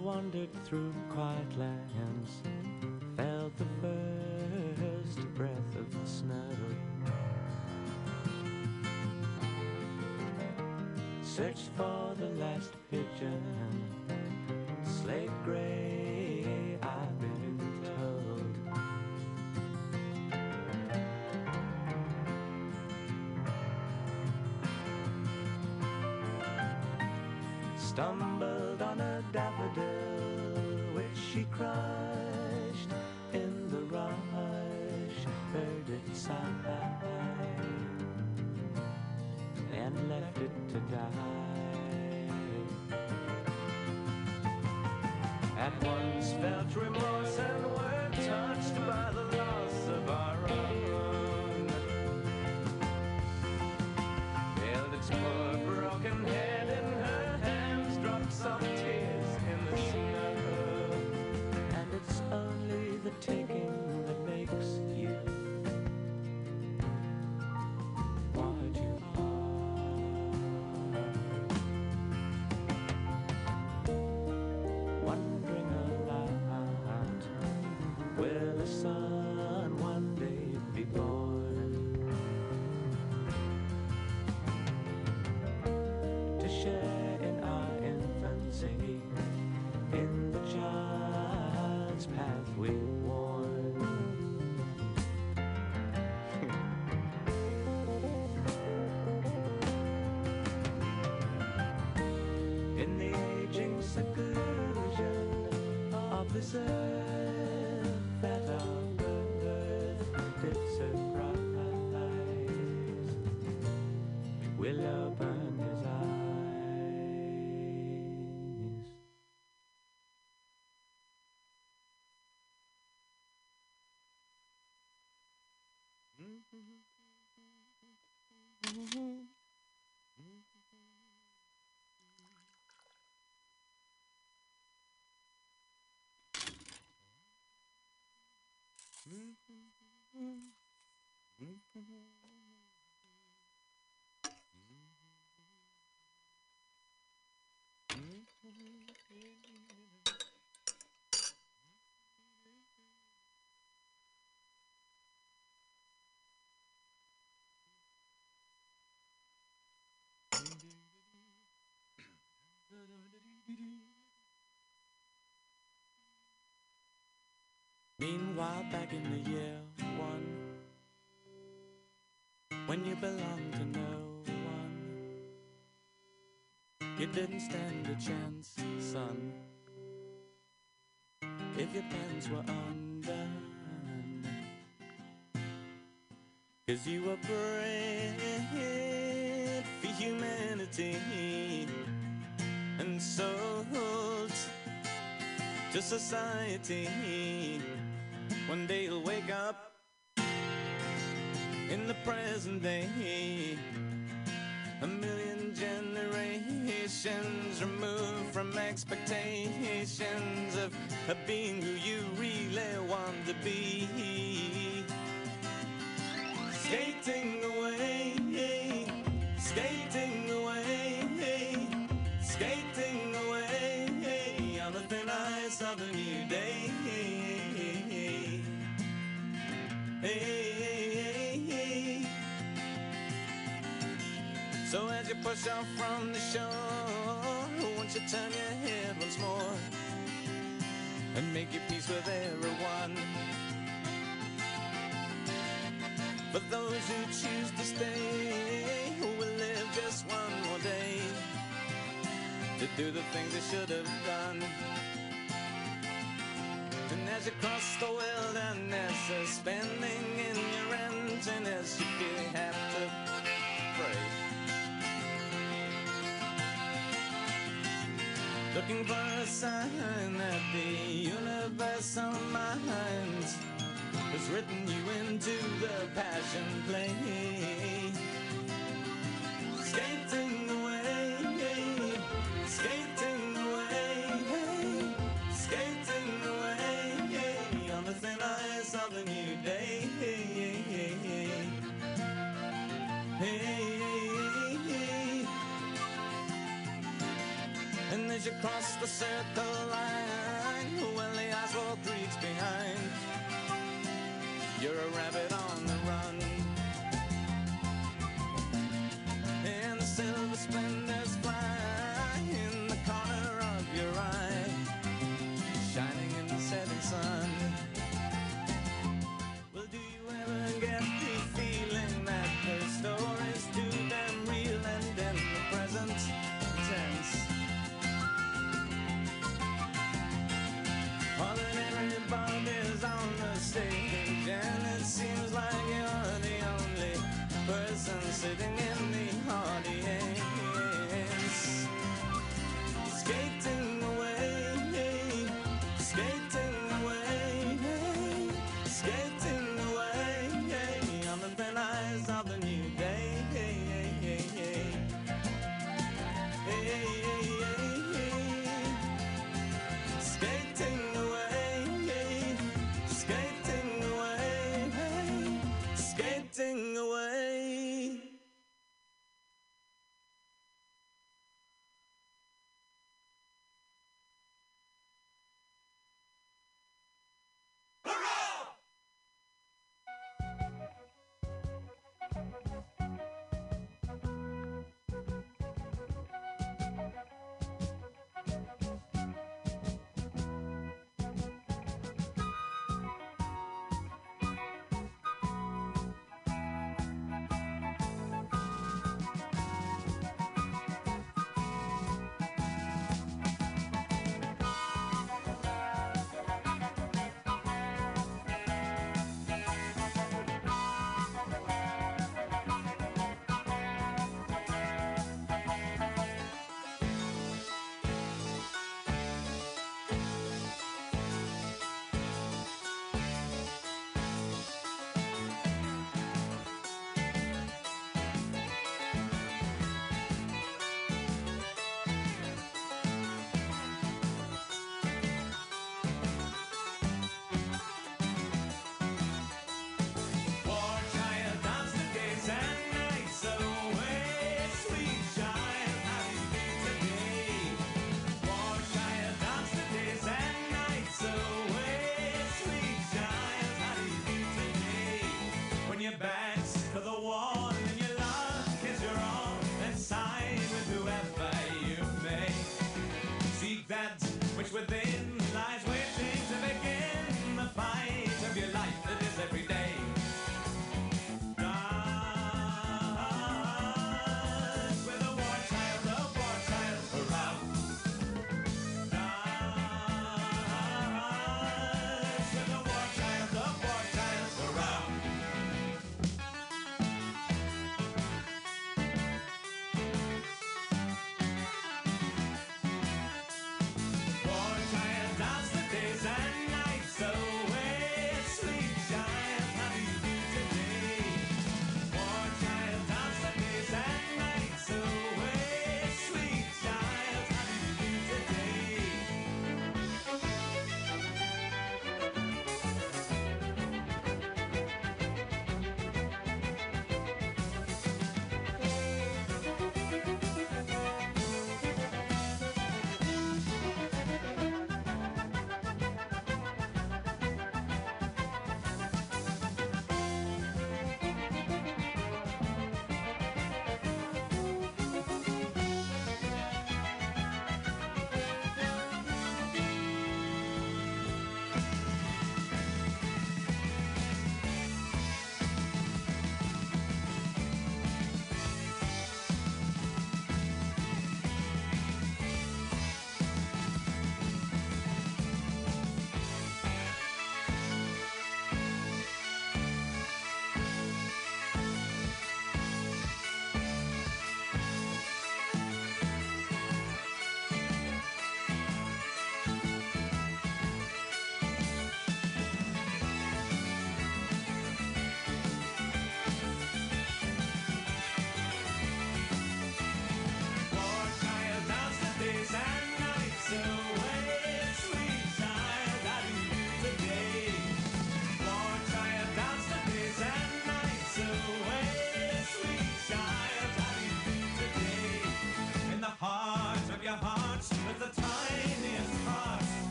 wandered through quiet lands, felt the first breath of the snow. Searched for the last pigeon, slate gray, I've been told. Stumbled daffodil which she crushed in the rush, heard it sigh Meanwhile, back in the year when you belong to no one, you didn't stand a chance, son. If your pants were undone, cause you were bred for humanity and sold to society. One day you'll wake up in the present day, a million generations removed from expectations of, being who you really want to be. Skating away, skating away, skating away on the thin ice of a new day. So as you push off from the shore, won't you turn your head once more and make your peace with everyone? For those who choose to stay, who will live just one more day to do the things they should have done. And as you cross the wilderness, suspending in your emptiness, you feel you have to Looking for a sign that the universe on my hands has written you into the passion play. Skating across the circle line when the Oswald creeps behind. You're a rabbit on the run. In the silver splendors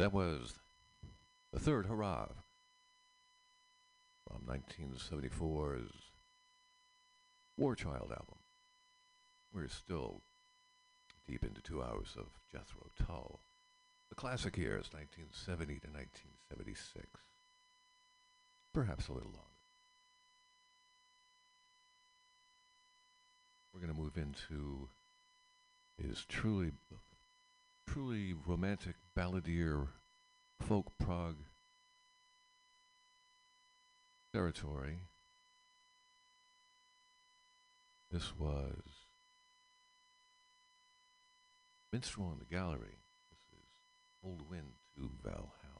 That was the third hurrah from 1974's War Child album. We're still deep into two hours of Jethro Tull. The classic years, 1970 to 1976. Perhaps a little longer. We're going to move into his truly, truly romantic balladeer folk prog territory. This was Minstrel in the Gallery. This is Old Wind to Valhalla.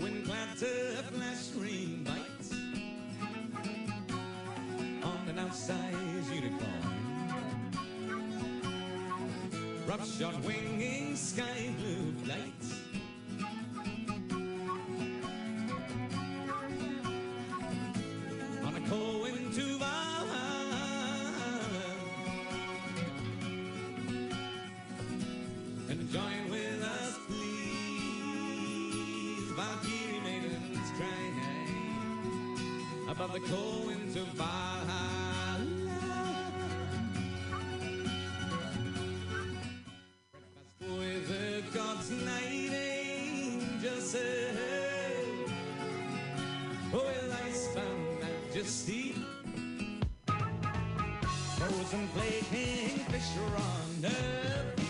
Wind clatter, flash rain bites on an outsized unicorn. Rough shot winging sky blue flights. The cold winds Valhalla. Breakfast with the gods, night angels said. Oh, will I found majesty? Frozen flaking fisher on earth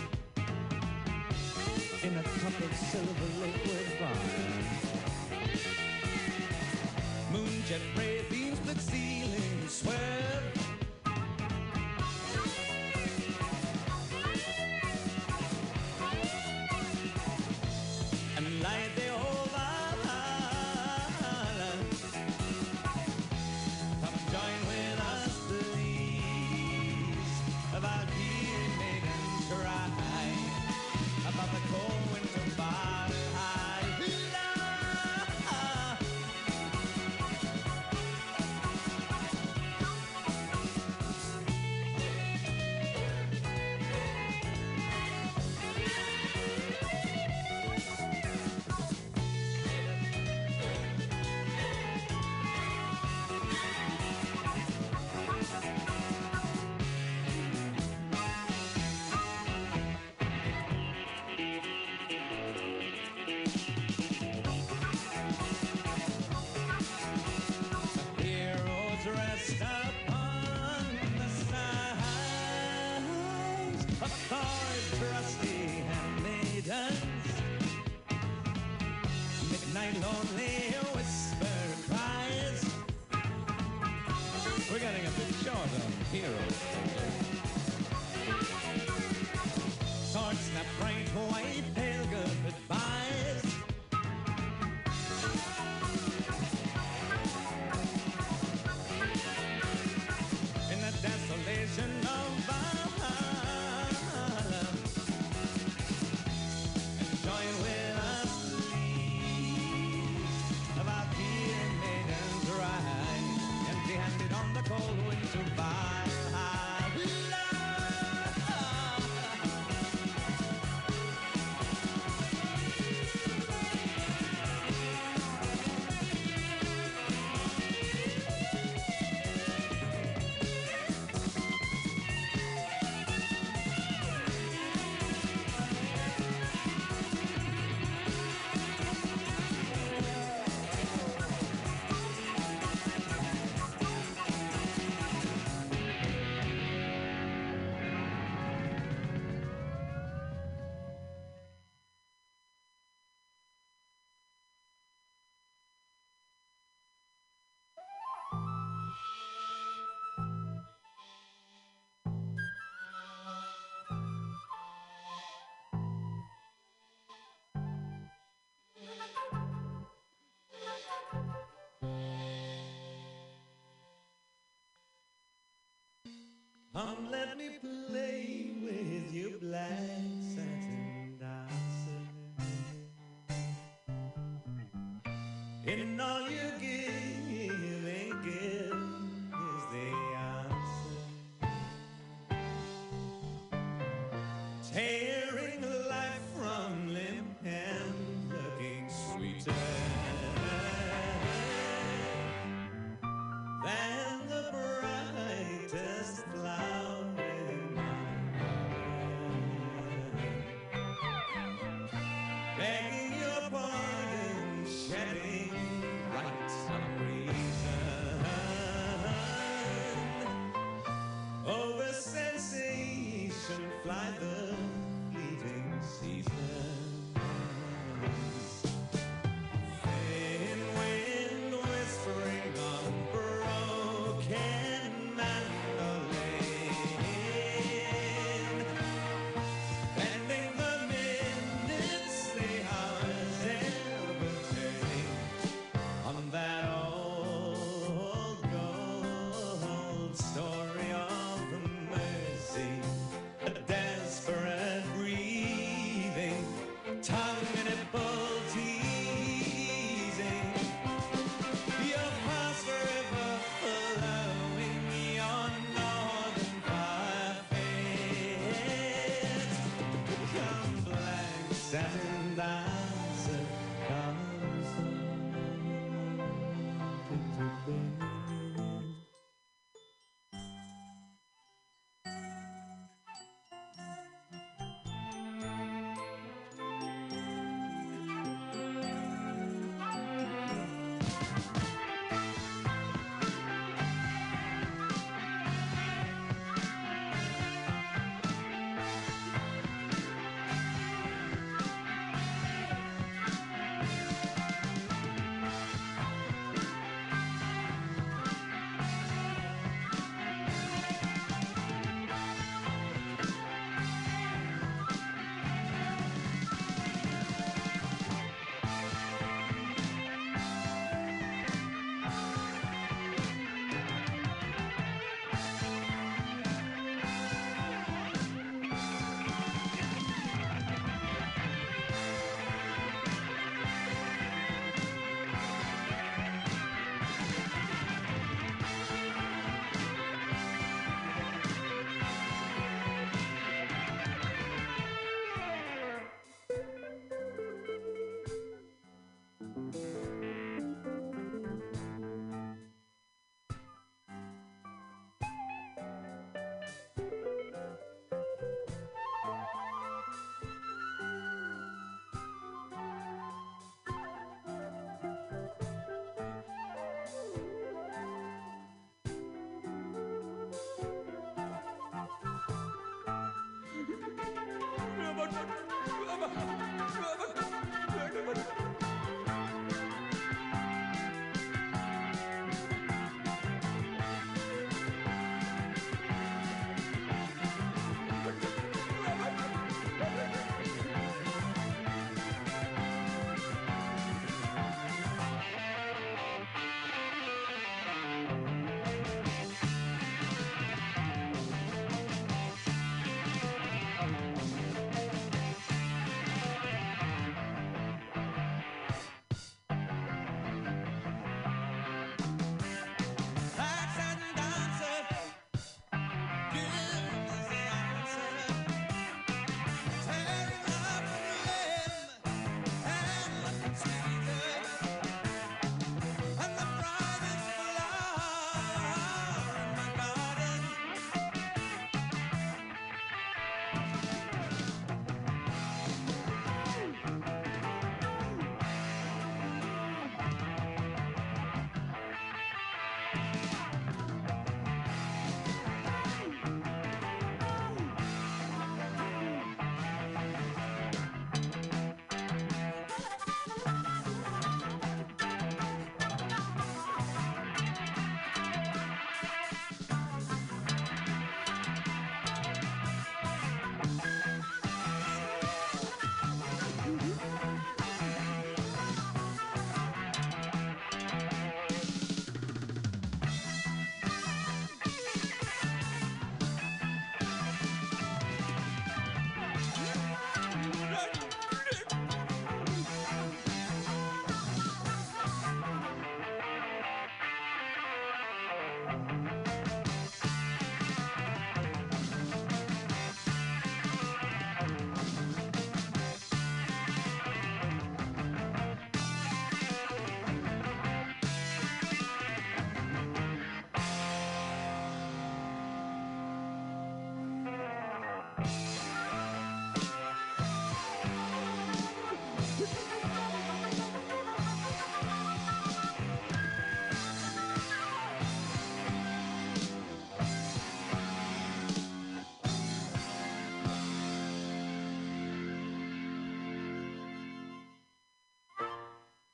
in a cup of silver liquid Come, let me play with your black satin dancer. In all you give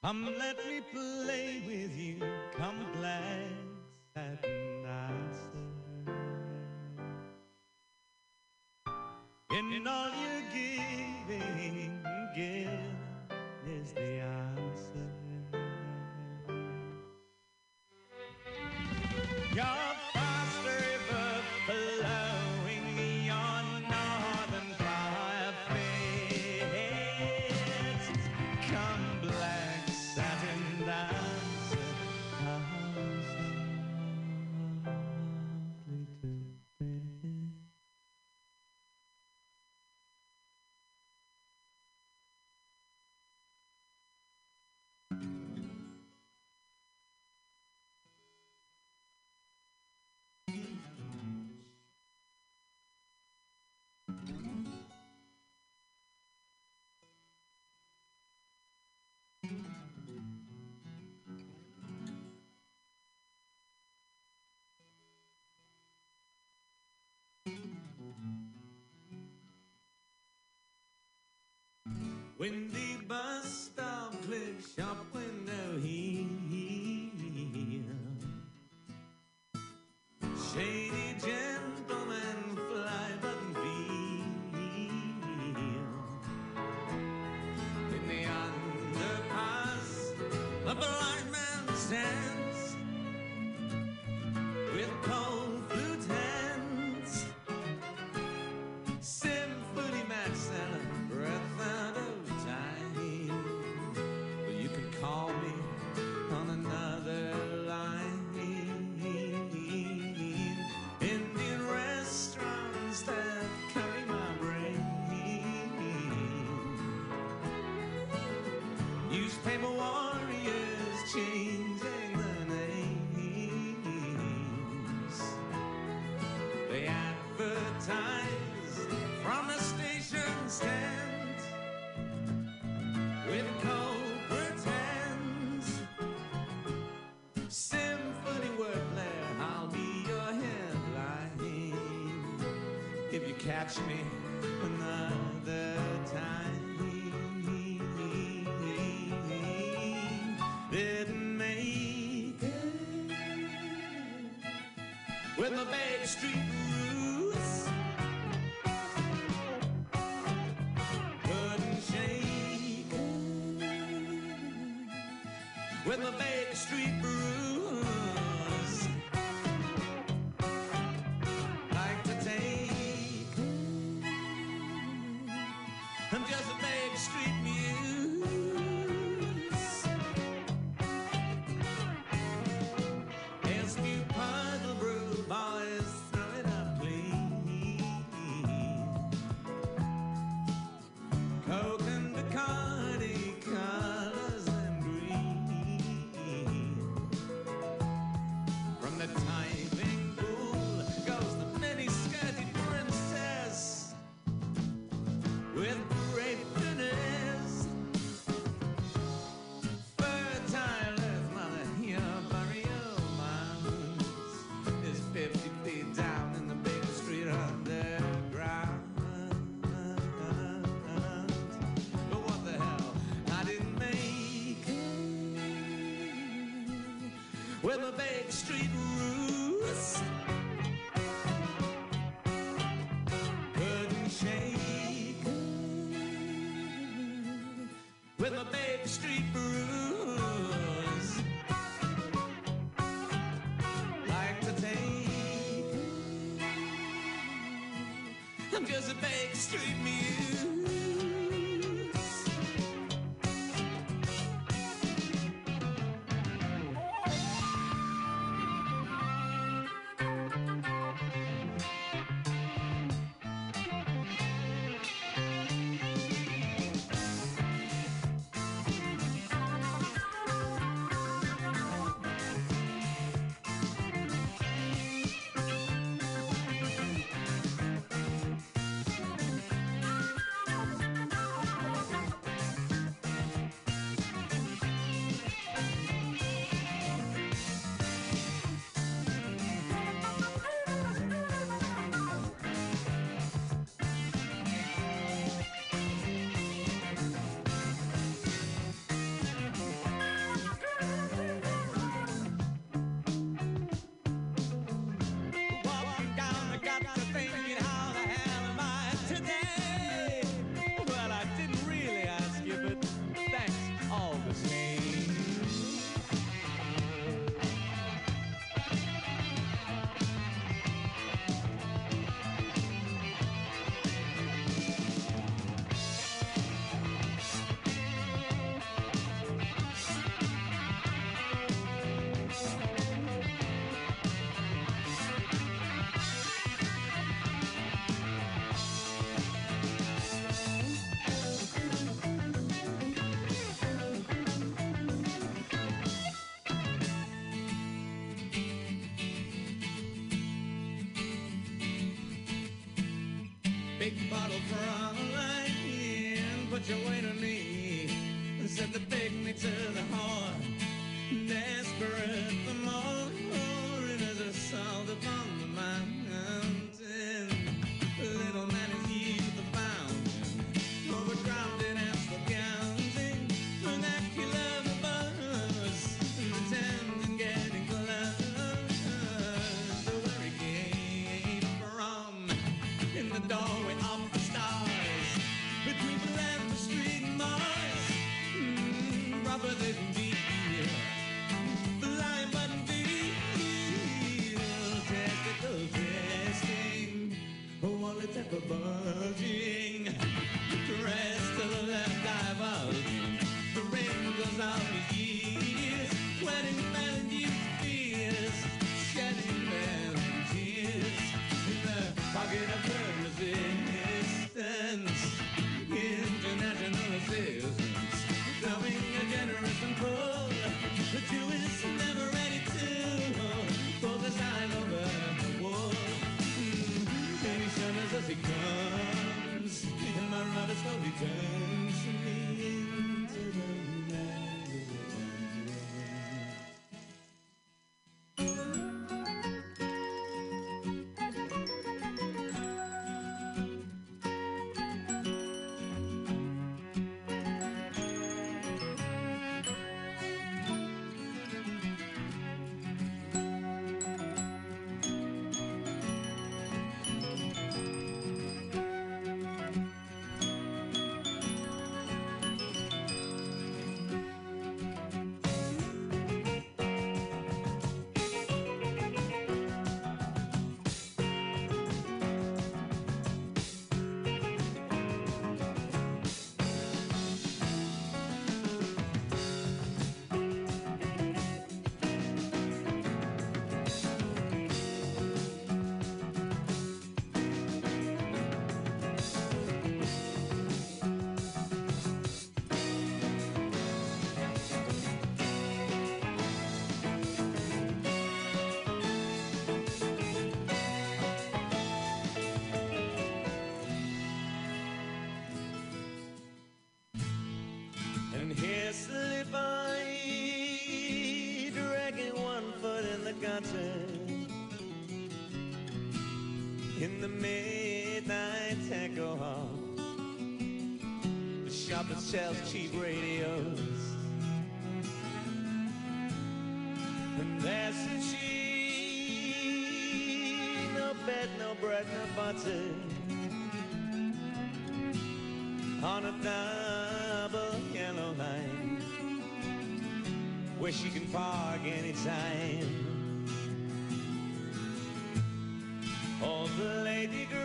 Come let me play with you, come black satin night. In all your When the bus stop click shop window, he, he you catch me. and just Riverbank Street roots. Burden shaken, Riverbank Street blues. Like to take, I'm just a Bank Street music. On me. Said the heart, sells cheap radios. And there's she, no bed, no bread, no butter on a double yellow line where she can park anytime. Oh, the Lady Grey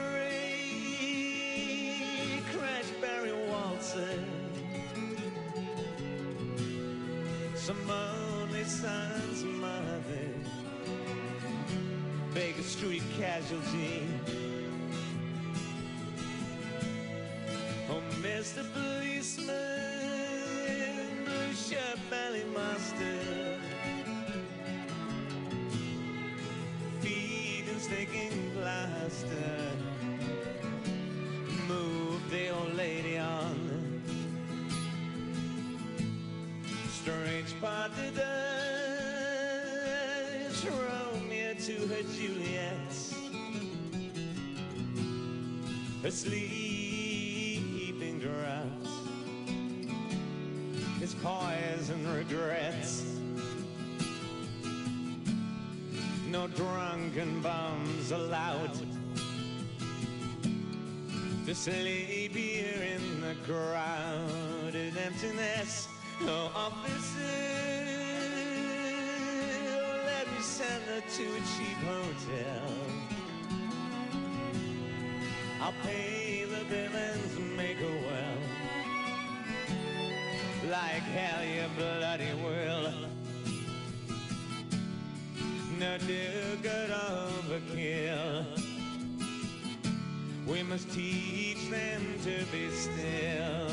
some only son's mother, Baker Street casualty. Oh, Mr. Policeman, blue shirt, belly master, feet and sticking Dutch Romeo to her Juliet her sleeping draughts, his poison regrets. No drunken bums allowed to sleep here in the crowded emptiness. No officer, to a cheap hotel. I'll pay the villains, and make her well. Like hell, you bloody will. No do good overkill. We must teach them to be still,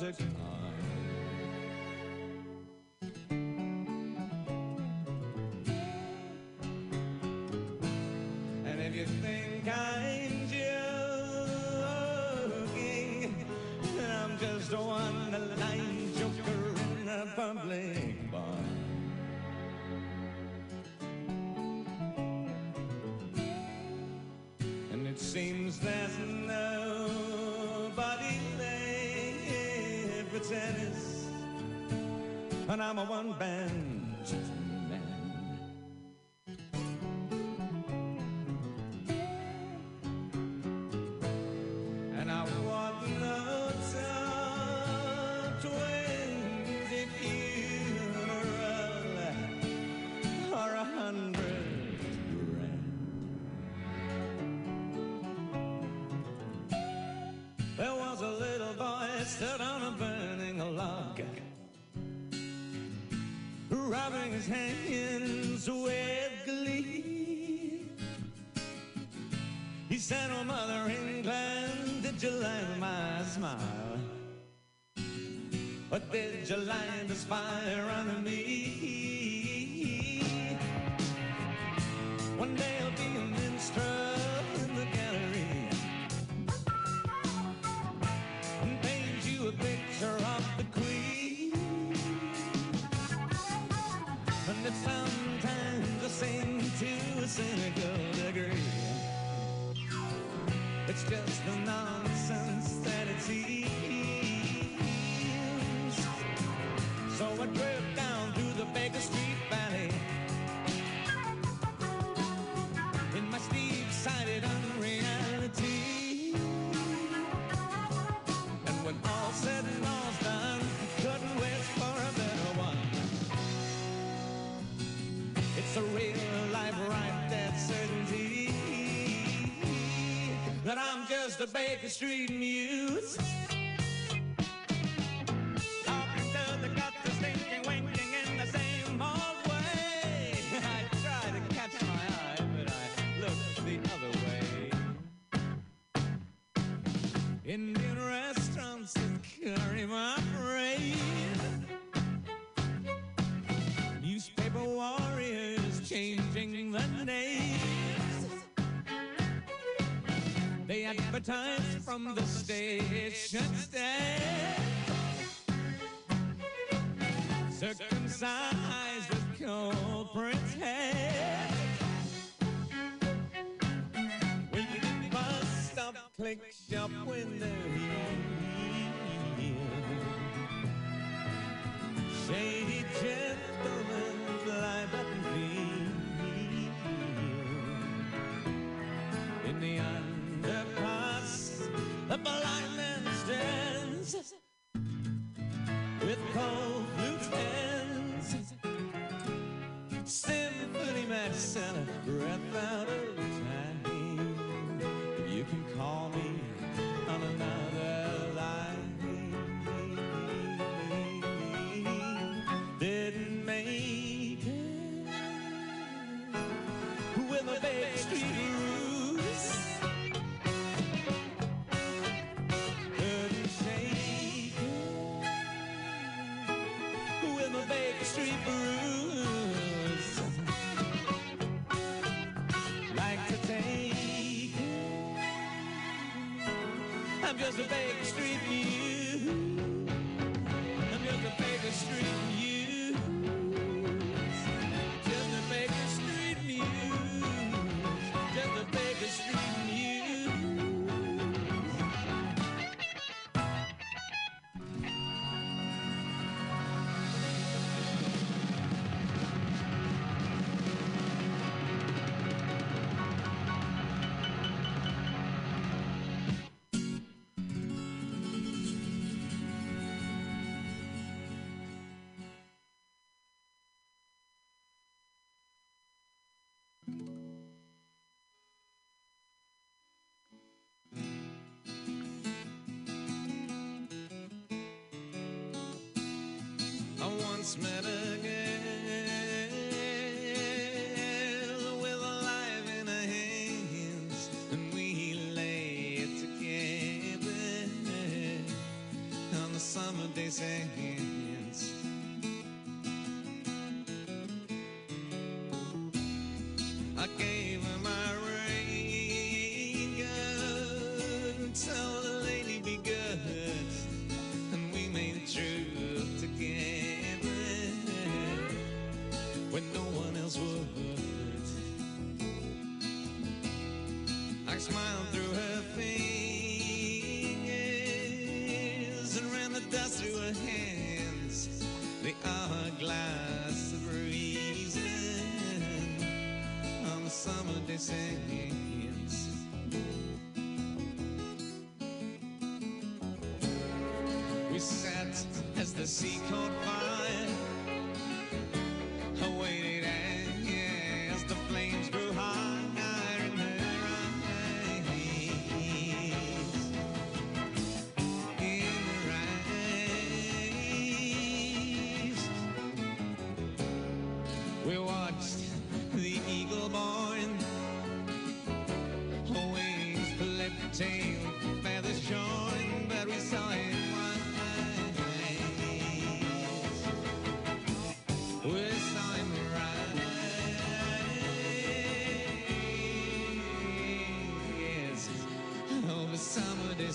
music. And if you think I'm joking, I'm just a one-line joker in a public bar. And it seems there's for tennis, and I'm a one band July Land is fire running the Baker Street. the Baker Street Muse. Once met a girl with a life in her hands, and we lay together on the summer day sands. The sea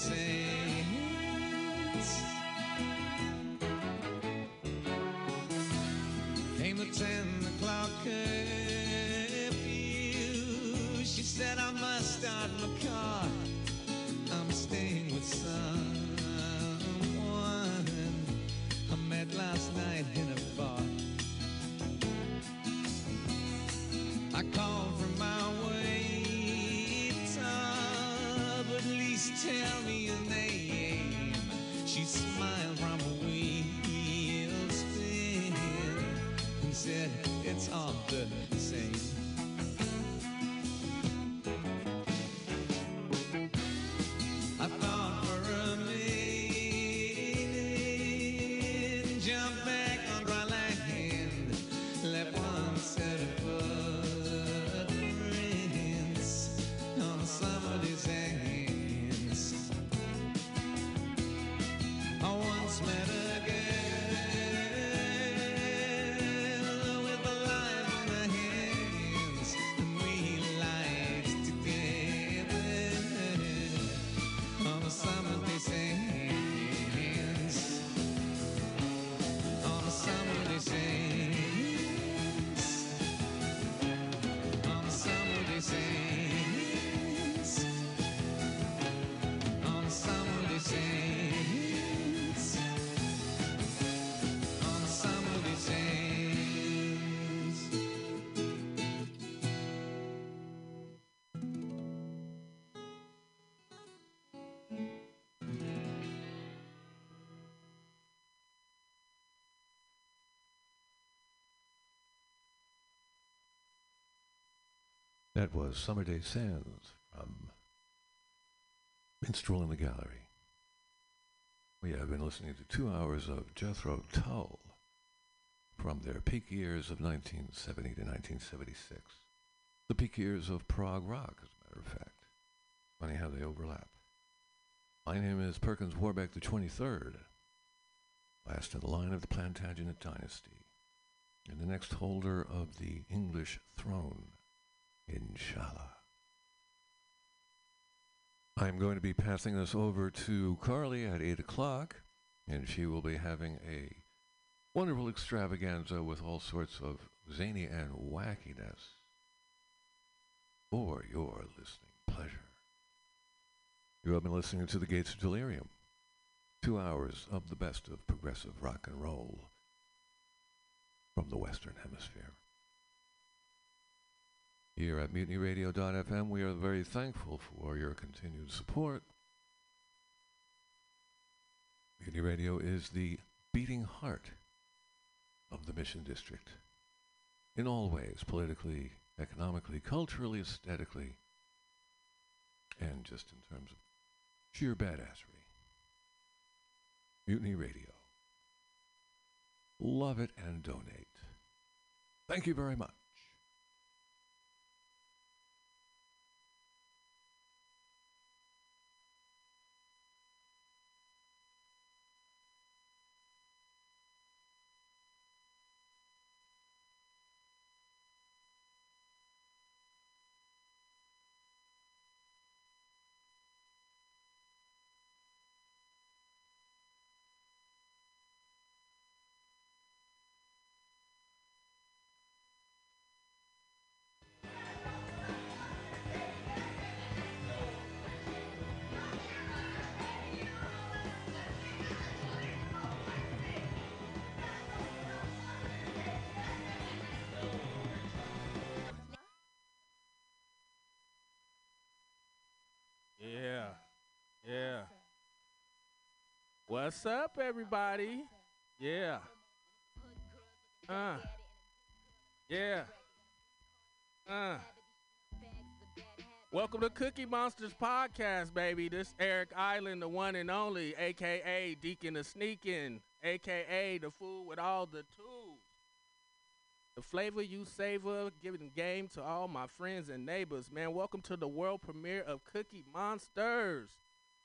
summer. Came the ten That was Summer Day Sands um, from Minstrel in the Gallery. We have been listening to two hours of Jethro Tull from their peak years of 1970 to 1976. The peak years of prog rock, as a matter of fact. Funny how they overlap. My name is Perkins Warbeck the 23rd, last in the line of the Plantagenet dynasty, and the next holder of the English throne. Inshallah. I'm going to be passing this over to Carly at 8 o'clock, and she will be having a wonderful extravaganza with all sorts of zany and wackiness for your listening pleasure. You have been listening to The Gates of Delirium, two hours of the best of progressive rock and roll from the Western Hemisphere. Here at MutinyRadio.fm, we are very thankful for your continued support. Mutiny Radio is the beating heart of the Mission District in all ways politically, economically, culturally, aesthetically, and just in terms of sheer badassery. Mutiny Radio. love it, and donate. Thank you very much. What's up, everybody? Yeah. Uh. Yeah. Uh. Welcome to Cookie Monsters Podcast, baby. This Eric Island, the one and only, aka Deacon the Sneakin', aka the fool with all the tools. The flavor you savor, giving game to all my friends and neighbors. Man, welcome to the world premiere of Cookie Monsters.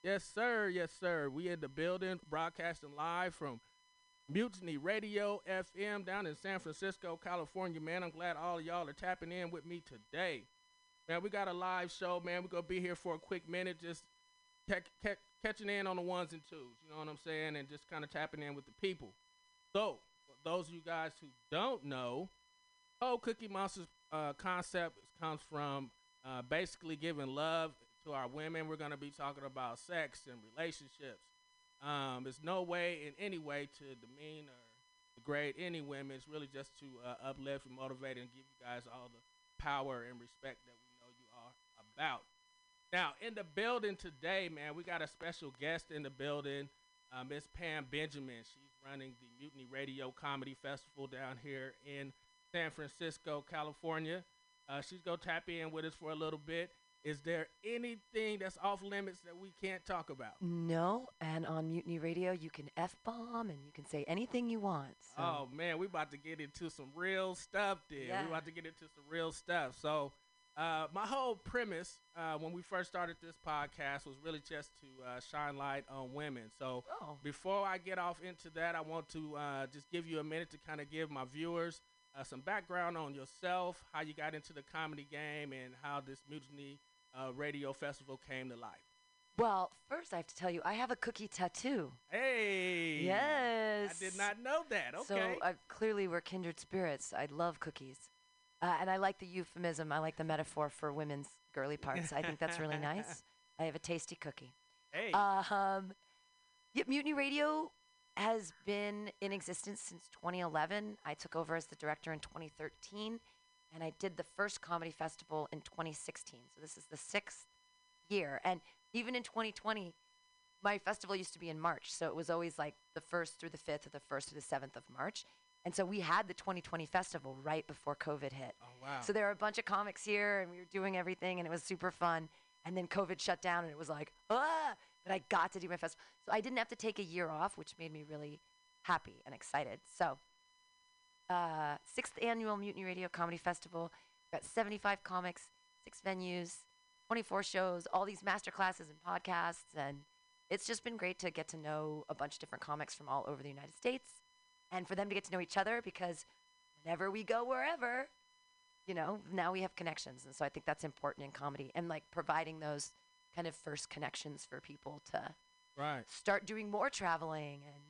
Yes, sir. Yes, sir. We in the building, broadcasting live from Mutiny Radio FM down in San Francisco, California. Man, I'm glad all of y'all are tapping in with me today. Man, we got a live show, man. We're to be here for a quick minute, just ca- ca- catching in on the ones and twos. You know what I'm saying? And just kind of tapping in with the people. So, for those of you guys who don't know, whole Cookie Monsters uh, concept comes from uh, basically giving love to our women. We're going to be talking about sex and relationships. Um, there's no way in any way to demean or degrade any women. It's really just to uh, uplift and motivate and give you guys all the power and respect that we know you are about. Now, in the building today, man, we got a special guest in the building, uh, Miss Pam Benjamin. She's running the Mutiny Radio Comedy Festival down here in San Francisco, California. Uh, she's gonna tap in with us for a little bit. Is there anything that's off limits that we can't talk about? No, and on Mutiny Radio, you can F bomb and you can say anything you want. So. Oh man, we're about to get into some real stuff there. Yeah. We about to get into some real stuff. So, uh, my whole premise uh, when we first started this podcast was really just to uh, shine light on women. So, Oh. before I get off into that, I want to uh, just give you a minute to kind of give my viewers uh, some background on yourself, how you got into the comedy game, and how this Mutiny uh, Radio Festival came to life. Well, first I have to tell you, I have a cookie tattoo. Hey, Yes. I did not know that. Okay, So uh, clearly we're kindred spirits. I love cookies. Uh, and I like the euphemism. I like the metaphor for women's girly parts. I think that's really nice. I have a tasty cookie. hey, Um, yeah, Mutiny Radio has been in existence since 2011. I took over as the director in 2013, and I did the first comedy festival in 2016. So this is the sixth year. And even in 2020, my festival used to be in March, so it was always like the first through the fifth, or the first through the seventh of March. And so we had the 2020 festival right before COVID hit. oh wow. So there were a bunch of comics here, and we were doing everything, and it was super fun. And then COVID shut down, and it was like, ah! But I got to do my festival, so I didn't have to take a year off, which made me really happy and excited. So, uh, sixth annual Mutiny Radio Comedy Festival, got 75 comics, six venues, 24 shows, all these master classes and podcasts, and it's just been great to get to know a bunch of different comics from all over the United States, and for them to get to know each other because whenever we go wherever, you know, now we have connections. And so I think that's important in comedy and like providing those kind of first connections for people to right, start doing more traveling and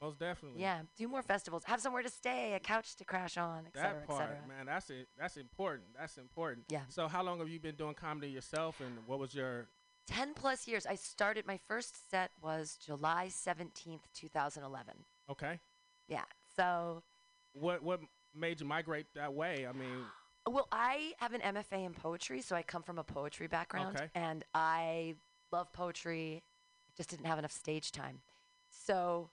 most definitely. yeah, do more festivals, have somewhere to stay, a couch to crash on, et cetera, That et part, cetera. man, that's it. That's important. That's important. Yeah. So, how long have you been doing comedy yourself, and what was your? 10 plus years. I started, my first set was July 17th, 2011. Okay. Yeah. So, What what made you migrate that way? I mean, well, I have an MFA in poetry, so I come from a poetry background, Okay. and I love poetry. I just didn't have enough stage time, so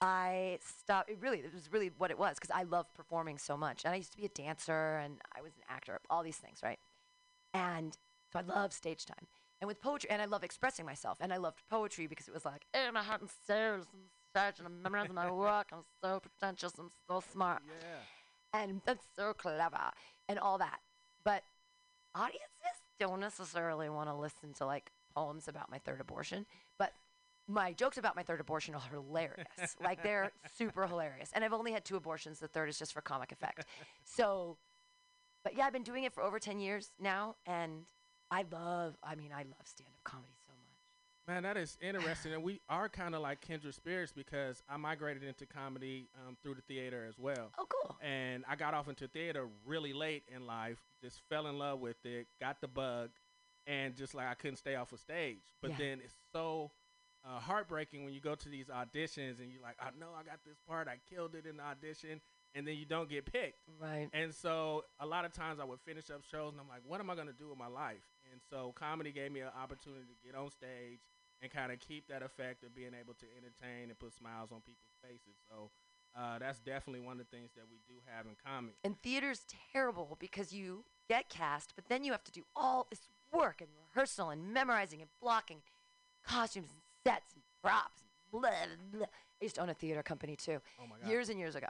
I stopped. It really, it was really what it was because I love performing so much, and I used to be a dancer, and I was an actor, all these things, right? And so I love stage time, and with poetry, and I love expressing myself, and I loved poetry because it was like, and I had stairs and stage and I'm memorizing my work. I'm so pretentious. I'm so smart. Yeah. And that's so clever and all that. But audiences don't necessarily want to listen to like poems about my third abortion. But my jokes about my third abortion are hilarious. like they're super hilarious. And I've only had two abortions. The third is just for comic effect. So, but yeah, I've been doing it for over 10 years now. And I love, I mean, I love stand up comedy so much. Man, that is interesting, and we are kind of like kindred spirits because I migrated into comedy um, through the theater as well. Oh, cool. and I got off into theater really late in life. Just fell in love with it, got the bug, and just like I couldn't stay off of stage. But Yeah. then it's so uh, heartbreaking when you go to these auditions and you're like, I know I got this part, I killed it in the audition, and then you don't get picked. Right. And so a lot of times I would finish up shows and I'm like, what am I going to do with my life? And so comedy gave me an opportunity to get on stage and kind of keep that effect of being able to entertain and put smiles on people's faces. So uh, that's definitely one of the things that we do have in common. And theater's terrible because you get cast, but then you have to do all this work and rehearsal and memorizing and blocking costumes and sets and props. Blah, blah, blah. I used to own a theater company too, Oh my God. years and years ago.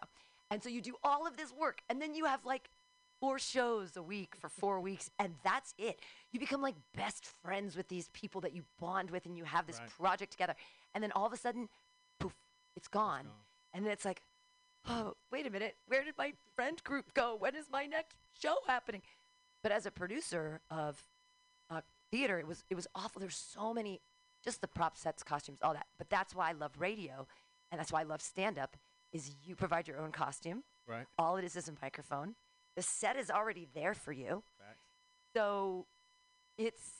And so you do all of this work, and then you have like four shows a week for four weeks, and that's it. You become like best friends with these people that you bond with, and you have this Right. project together. And then all of a sudden, poof, it's gone. gone. And then it's like, oh, wait a minute, where did my friend group go? When is my next show happening? But as a producer of uh, theater, it was it was awful. There's so many, just the prop sets, costumes, all that. But that's why I love radio, and that's why I love stand up. Is you provide your own costume. Right. All it is is a microphone. The set is already there for you. Facts. So it's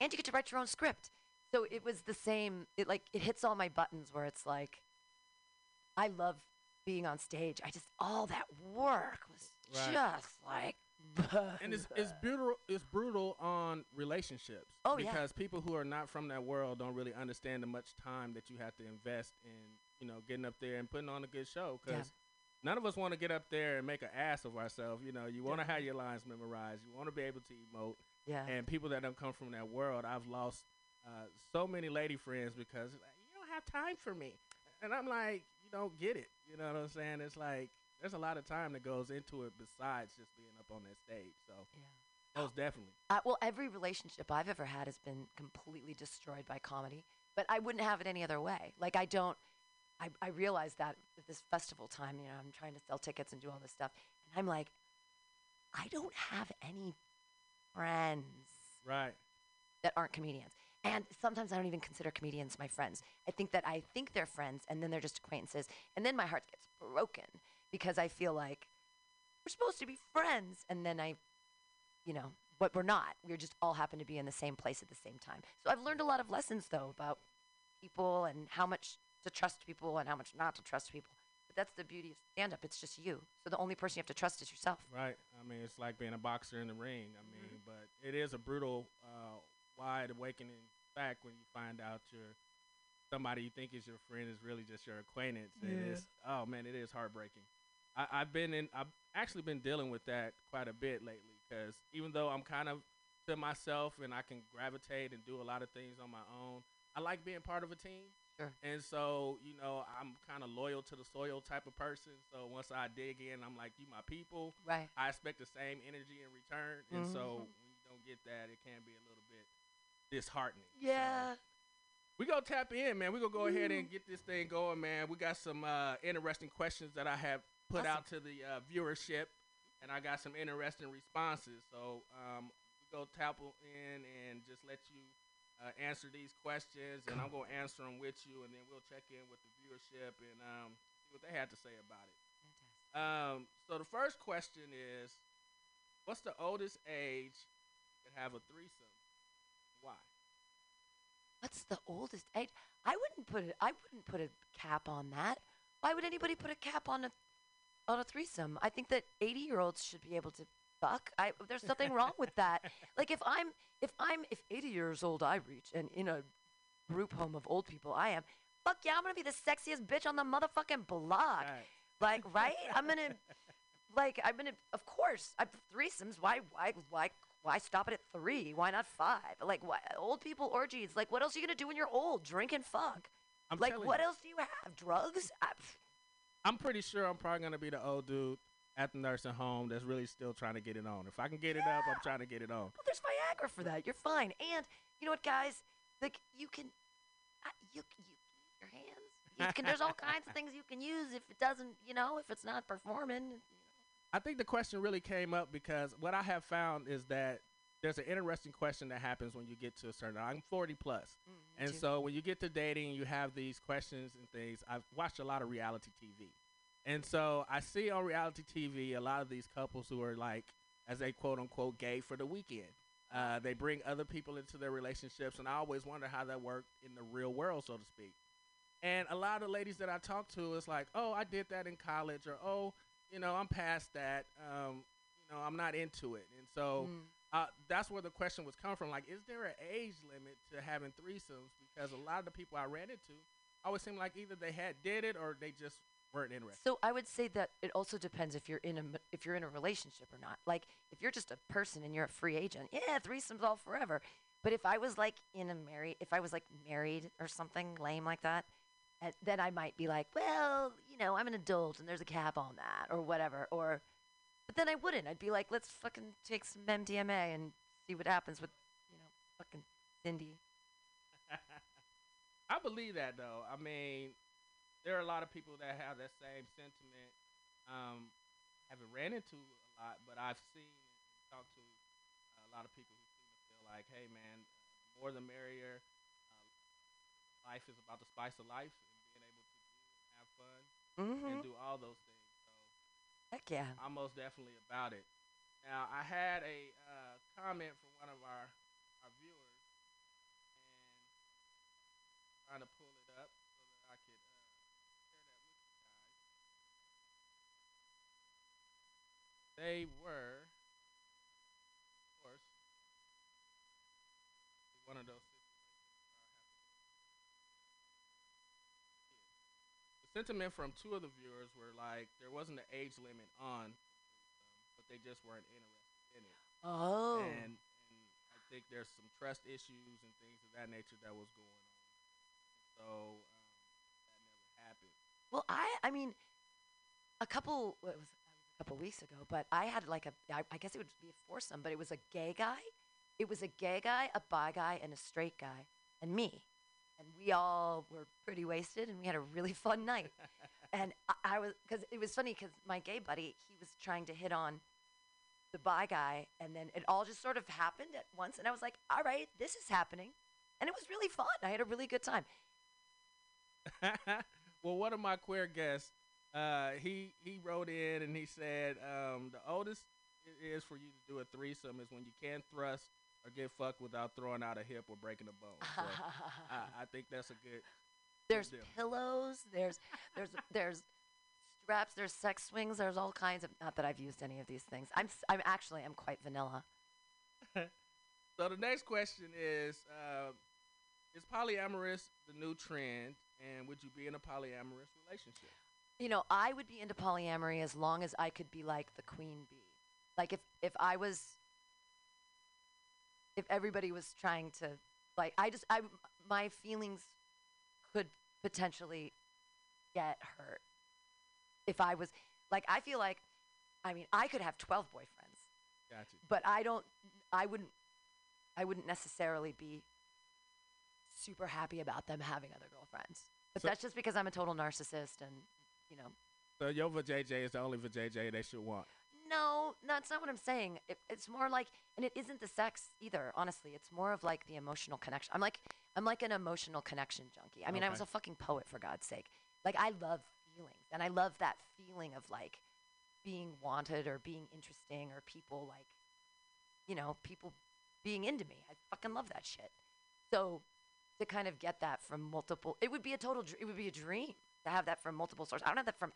and you get to write your own script. So it was the same. It like it hits all my buttons where it's like I love being on stage. I just all that work was Right. just like and it's it's brutal it's brutal on relationships. Oh, yeah. because people who are not from that world don't really understand the much time that you have to invest in, you know, getting up there and putting on a good show. Yeah. Because none of us want to get up there and make an ass of ourselves. You know, you want to have your lines memorized. You want to be able to emote. yeah. And people that don't come from that world, I've lost uh, so many lady friends because like, you don't have time for me, and I'm like, you don't get it. You know what I'm saying? It's like there's a lot of time that goes into it besides just being up on that stage. So yeah. most definitely. Uh, well, every relationship I've ever had has been completely destroyed by comedy, but I wouldn't have it any other way. Like I don't. I, I realize that at this festival time, you know, I'm trying to sell tickets and do all this stuff, and I'm like, I don't have any friends Right. that aren't comedians. And sometimes I don't even consider comedians my friends. I think that I think they're friends and then they're just acquaintances. And then my heart gets broken because I feel like we're supposed to be friends. And then I, you know, but we're not. We just all happen to be in the same place at the same time. So I've learned a lot of lessons though about people and how much to trust people and how much not to trust people. But that's the beauty of stand up. It's just you. So the only person you have to trust is yourself. Right. I mean, it's like being a boxer in the ring. I mean, but it is a brutal, uh, wide awakening fact when you find out your somebody you think is your friend is really just your acquaintance. Yeah. is. Oh man, it is heartbreaking. I, I've been in. I've actually been dealing with that quite a bit lately because even though I'm kind of to myself and I can gravitate and do a lot of things on my own, I like being part of a team. Sure. And so, you know, I'm kind of loyal to the soil type of person. So once I dig in, I'm like, you my people. Right. I expect the same energy in return. And so Mhm. when you don't get that, it can be a little bit disheartening. So, Yeah. we gonna tap in, man. We gonna go ahead and get this thing going, man. We got some uh, interesting questions that I have put out to the uh, viewership, and I got some interesting responses. So um, we go tap in and just let you uh, answer these questions, and I'm gonna answer them with you, and then we'll check in with the viewership and um, see what they had to say about it. Um, so the first question is, what's the oldest age to have a threesome? Why? What's the oldest age? I wouldn't put it. I wouldn't put a cap on that. Why would anybody put a cap on a on a threesome? I think that eighty year olds should be able to fuck. I there's nothing wrong with that. Like if I'm if I'm if eighty years old I reach and in a group home of old people I am. Fuck yeah, I'm gonna be the sexiest bitch on the motherfucking block. Right. Like right? I'm gonna like I'm gonna of course I threesomes. Why why why why stop it at three? Why not five? Like why old people orgies? Like what else are you gonna do when you're old? Drink and fuck. I'm like, what you. else do you have? Drugs? I, pff, I'm pretty sure I'm probably gonna be the old dude at the nursing home that's really still trying to get it on. If I can get it up, I'm trying to get it on. well, there's Viagra for that. You're fine. And you know what, guys? Like, you can, uh, you, you your hands. You can, there's all kinds of things you can use if it doesn't, you know, if it's not performing. I think the question really came up because what I have found is that there's an interesting question that happens when you get to a certain. I'm 40 plus, and too. so when you get to dating, you have these questions and things. I've watched a lot of reality TV, and so I see on reality TV a lot of these couples who are like, as they quote unquote, gay for the weekend. Uh, they bring other people into their relationships, and I always wonder how that worked in the real world, so to speak. And a lot of ladies that I talk to is like, oh, I did that in college, or oh, you know, I'm past that. Um, you know, I'm not into it. And so Mm. Uh, that's where the question was coming from. Like, is there an age limit to having threesomes? Because a lot of the people I ran into always seemed like either they had did it or they just weren't interested. So I would say that it also depends if you're in a if you're in a relationship or not. Like if you're just a person and you're a free agent, yeah, threesomes all forever. But if I was like in a married, if I was like married or something lame like that, uh, then I might be like, well, you know, I'm an adult and there's a cap on that or whatever. Or, but then I wouldn't. I'd be like, let's fucking take some MDMA and see what happens with, you know, fucking Cindy. I believe that though. I mean, there are a lot of people that have that same sentiment. Um, haven't ran into a lot, but I've seen and talked to a lot of people who seem to feel like, hey man, more the merrier. Uh, life is about the spice of life and being able to have fun Mm-hmm. and do all those things. Heck yeah. I'm most definitely about it. Now, I had a uh, comment from one of our our viewers, and trying to pull it up so that I could uh, share that with you guys. They were, of course, one of those situations where I have to the sentiment from two of the viewers were like there wasn't an age limit on, but they just weren't interested in it. Oh. And, and I think there's some trust issues and things of that nature that was going on. So um, that never happened. Well, I I mean, a couple what was a couple weeks ago, but I had like a I, I guess it would be a foursome, but it was a gay guy, it was a gay guy, a bi guy, and a straight guy, and me, and we all were pretty wasted, and we had a really fun night. and I, I was because it was funny because my gay buddy he was trying to hit on the bi guy, and then it all just sort of happened at once, and I was like, all right, this is happening, and it was really fun. I had a really good time. well, one of my queer guests, uh, he he wrote in and he said um, the oldest it is for you to do a threesome is when you can't thrust or get fucked without throwing out a hip or breaking a bone. So I, I think that's a good. there's deal. pillows there's there's there's straps there's sex swings there's all kinds of not that i've used any of these things i'm s- i'm actually i'm quite vanilla So the next question is: uh, Is polyamorous the new trend, and would you be in a polyamorous relationship? you know i would be into polyamory as long as i could be like the queen bee like if if i was if everybody was trying to like i just i my feelings could potentially get hurt if i was like i feel like i mean i could have 12 boyfriends Gotcha. but I don't I wouldn't I wouldn't necessarily be super happy about them having other girlfriends. But So- that's just because I'm a total narcissist and you know So your vajayjay is the only vajayjay they should want. No, that's not what I'm saying. It, it's more like, and it isn't the sex either. Honestly, it's more of like the emotional connection. I'm like, I'm like an emotional connection junkie. I mean, I was a fucking poet for God's sake. Like, I love feelings, and I love that feeling of like being wanted or being interesting or people like, you know, people being into me. I fucking love that shit. So to kind of get that from multiple, it would be a total, dr- it would be a dream to have that from multiple sources. I don't have that from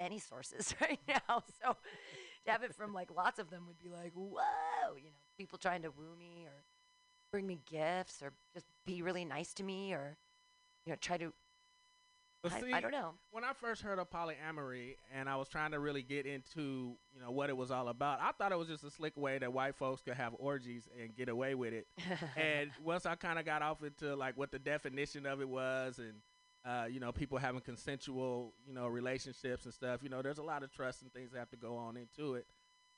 any sources right now. So to have it from like lots of them would be like, whoa, you know, people trying to woo me or bring me gifts or just be really nice to me or, you know, try to, I, see, I don't know. when I first heard of polyamory and I was trying to really get into, you know, what it was all about, I thought it was just a slick way that white folks could have orgies and get away with it. and once I kind of got off into like what the definition of it was and uh, you know, people having consensual, you know, relationships and stuff. You know, there's a lot of trust and things that have to go on into it.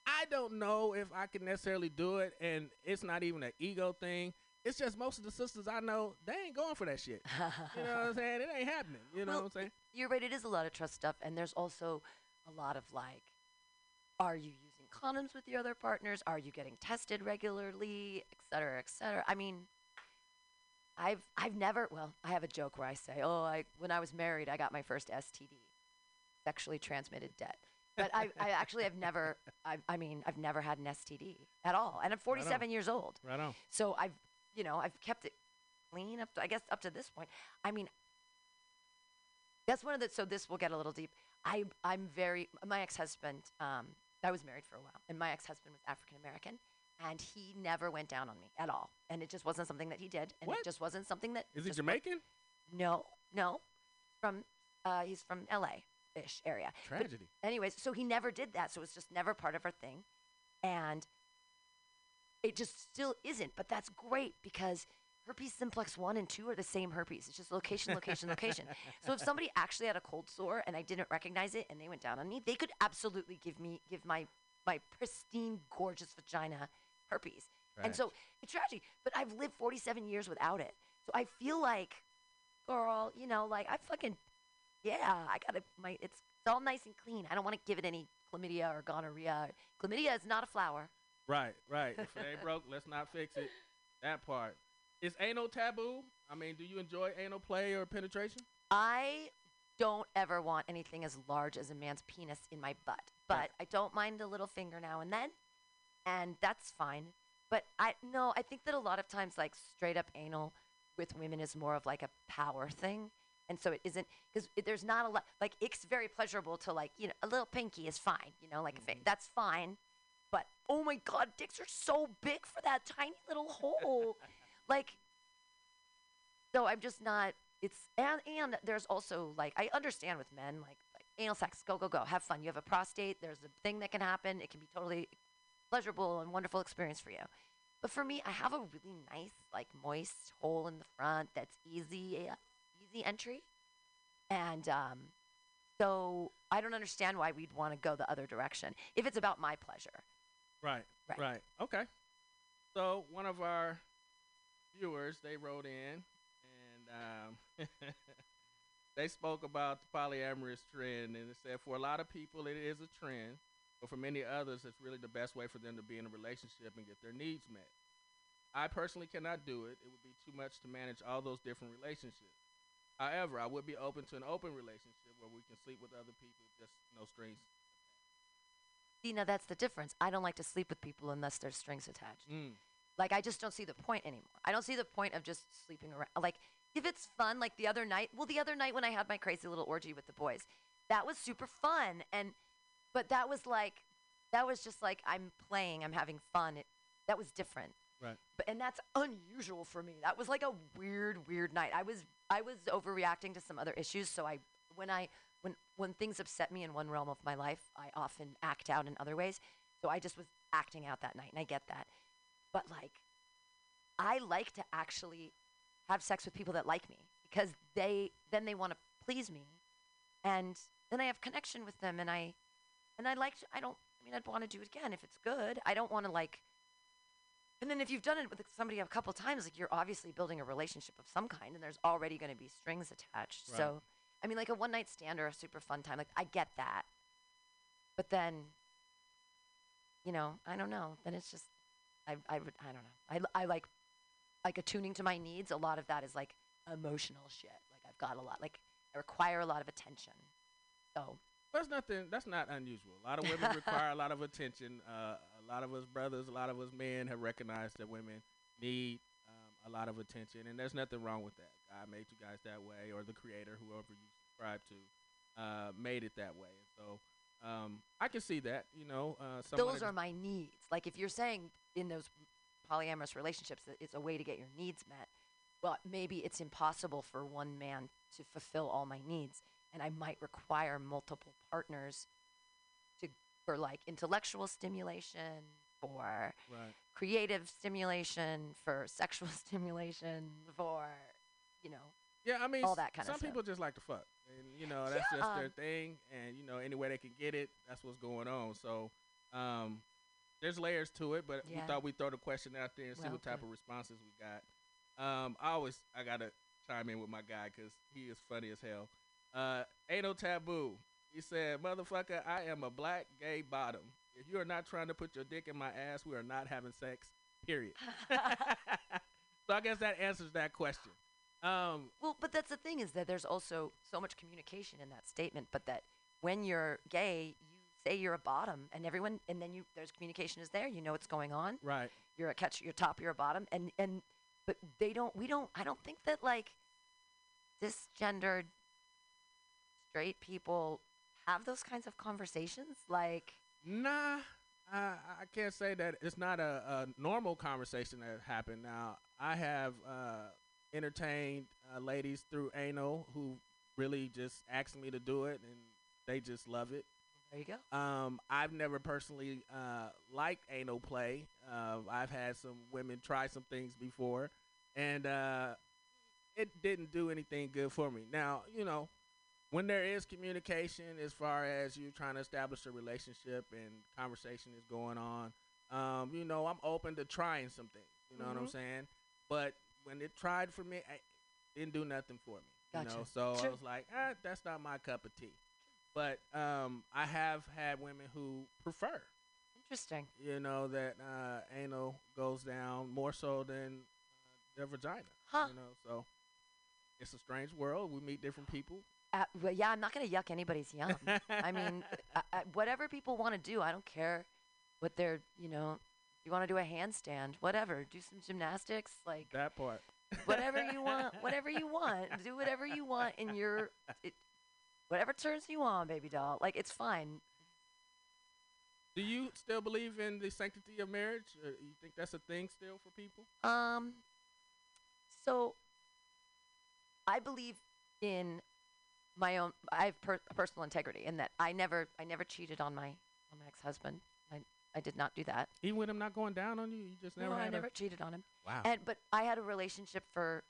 I don't know if I can necessarily do it, and it's not even an ego thing. It's just most of the sisters I know, they ain't going for that shit. You know what I'm saying? It ain't happening. You know Well, what I'm saying? You're right. It is a lot of trust stuff, and there's also a lot of like, are you using condoms with your other partners? Are you getting tested regularly, et cetera, et cetera? I mean, I've I've never. Well, I have a joke where I say, oh, I when I was married, I got my first STD, sexually transmitted debt. But I, I actually have never. I, I mean, I've never had an STD at all, and I'm 47 years old. Right on. So I've, you know, I've kept it clean up to, I guess, up to this point. I mean, that's one of the, so this will get a little deep. I, I'm very, my ex-husband, um, I was married for a while, and my ex-husband was African American, and he never went down on me at all. And it just wasn't something that he did, and What? it just wasn't something that. Is he Jamaican? No, no. From, uh, he's from LA-ish area. But Tragedy. anyways, so he never did that. So it's just never part of our thing. And it just still isn't. But that's great because herpes simplex 1 and 2 are the same herpes. It's just location, location, location. So if somebody actually had a cold sore and I didn't recognize it and they went down on me, they could absolutely give me, give my, my pristine, gorgeous vagina herpes. And so it's tragic. But I've lived 47 years without it. So I feel like, girl, you know, like I fucking yeah, I gotta my it's, it's all nice and clean. I don't want to give it any chlamydia or gonorrhea. Chlamydia is not a flower. Right, right. If it ain't broke, let's not fix it. That part. Is anal taboo? I mean, do you enjoy anal play or penetration? I don't ever want anything as large as a man's penis in my butt, but Right. I don't mind a little finger now and then, and that's fine. But I no, I think that a lot of times like straight up anal with women is more of like a power thing. And so it isn't because there's not a lot like it's very pleasurable to like you know a little pinky is fine you know like it, mm-hmm. that's fine, but oh my god dicks are so big for that tiny little hole, like so I'm just not. It's and and there's also like I understand with men like like anal sex, go go go, have fun. You have a prostate. There's a thing that can happen. It can be totally pleasurable and wonderful experience for you. But for me, I have a really nice like moist hole in the front that's easy easy entry, and um, so I don't understand why we'd want to go the other direction if it's about my pleasure. Right, Right. right. Okay. So one of our viewers, they wrote in, and um, they spoke about the polyamorous trend, and it said for a lot of people it is a trend, but for many others it's really the best way for them to be in a relationship and get their needs met. I personally cannot do it. It would be too much to manage all those different relationships. However, I would be open to an open relationship where we can sleep with other people, just no strings. See, now that's the difference. I don't like to sleep with people unless there's strings attached. Mm. Like I just don't see the point anymore. I don't see the point of just sleeping around. Like if it's fun, like the other night. Well, the other night when I had my crazy little orgy with the boys, that was super fun. And but that was like, that was just like I'm playing, I'm having fun. It, that was different. Right. But and that's unusual for me. That was like a weird, weird night. I was I was overreacting to some other issues. So I when I when when things upset me in one realm of my life, I often act out in other ways. So I just was acting out that night, and I get that. But like, I like to actually have sex with people that like me because they then they want to please me, and then I have connection with them, and I and I like to, I don't I mean I'd want to do it again if it's good. I don't want to like. And then if you've done it with somebody a couple times, like you're obviously building a relationship of some kind, and there's already going to be strings attached. Right. So, I mean, like a one night stand or a super fun time, like I get that. But then, you know, I don't know. Then it's just, I, I, would, I don't know. I, I like, like attuning to my needs. A lot of that is like emotional shit. Like I've got a lot, like I require a lot of attention. So That's nothing. That's not unusual. A lot of women require a lot of attention. Uh, a lot of us brothers, a lot of us men have recognized that women need um, a lot of attention, and there's nothing wrong with that. God made you guys that way, or the Creator, whoever you subscribe to, uh, made it that way. So um, I can see that. You know, uh, those are my needs. Like if you're saying in those polyamorous relationships that it's a way to get your needs met, well, maybe it's impossible for one man to fulfill all my needs, and I might require multiple partners to for like intellectual stimulation, for right. creative stimulation, for sexual stimulation, for you know Yeah, I mean, all that kinda some stuff. people just like to fuck, and you know that's Yeah, just their thing, and you know any way they can get it, that's what's going on. So, um, there's layers to it, but Yeah. we thought we'd throw the question out there and see Well, what type good. of responses we got. Um, I always I gotta chime in with my guy because he is funny as hell. Uh, ain't no taboo. He said, "Motherfucker, I am a black gay bottom. If you are not trying to put your dick in my ass, we are not having sex. Period." so I guess that answers that question. Um, Well, but that's the thing is that there's also so much communication in that statement, but that when you're gay, you say you're a bottom, and everyone, and then you there's communication is there. You know what's going on. right. You're a catch, you're top, you're a bottom, and and but they don't. We don't. I don't think that like this cisgendered straight people have those kinds of conversations. Like, Nah, I, I can't say that it's not a, a normal conversation that happened. Now, I have uh, entertained uh, ladies through anal who really just asked me to do it, and they just love it. there you go. Um, I've never personally uh, liked anal play. Uh, I've had some women try some things before, and uh, it didn't do anything good for me. Now, you know, when there is communication as far as you trying to establish a relationship and conversation is going on, um, you know, I'm open to trying some things. You know what I'm Mhm. saying? But when it tried for me, I, it didn't do nothing for me. You know, Gotcha. so I was like, ah, that's not my cup of tea. But um, I have had women who prefer, Interesting. you know, that uh, anal goes down more so than uh, their vagina. Huh. You know, so it's a strange world. We meet different people. Uh, well, yeah, I'm not gonna yuck anybody's yum. I mean, I, I, whatever people want to do, I don't care what they're, you know, you want to do a handstand, whatever, do some gymnastics, like that part. whatever you want, whatever you want, do whatever you want in your, it, whatever turns you on, baby doll. Like it's fine. Do you still believe in the sanctity of marriage? Or you think that's a thing still for people? Um, so I believe in my own. I have per- personal integrity in that I never, I never cheated on my on my ex-husband. I, I did not do that. Even with him not going down on you, you just never no, I never cheated on him. Wow. And but I had a relationship for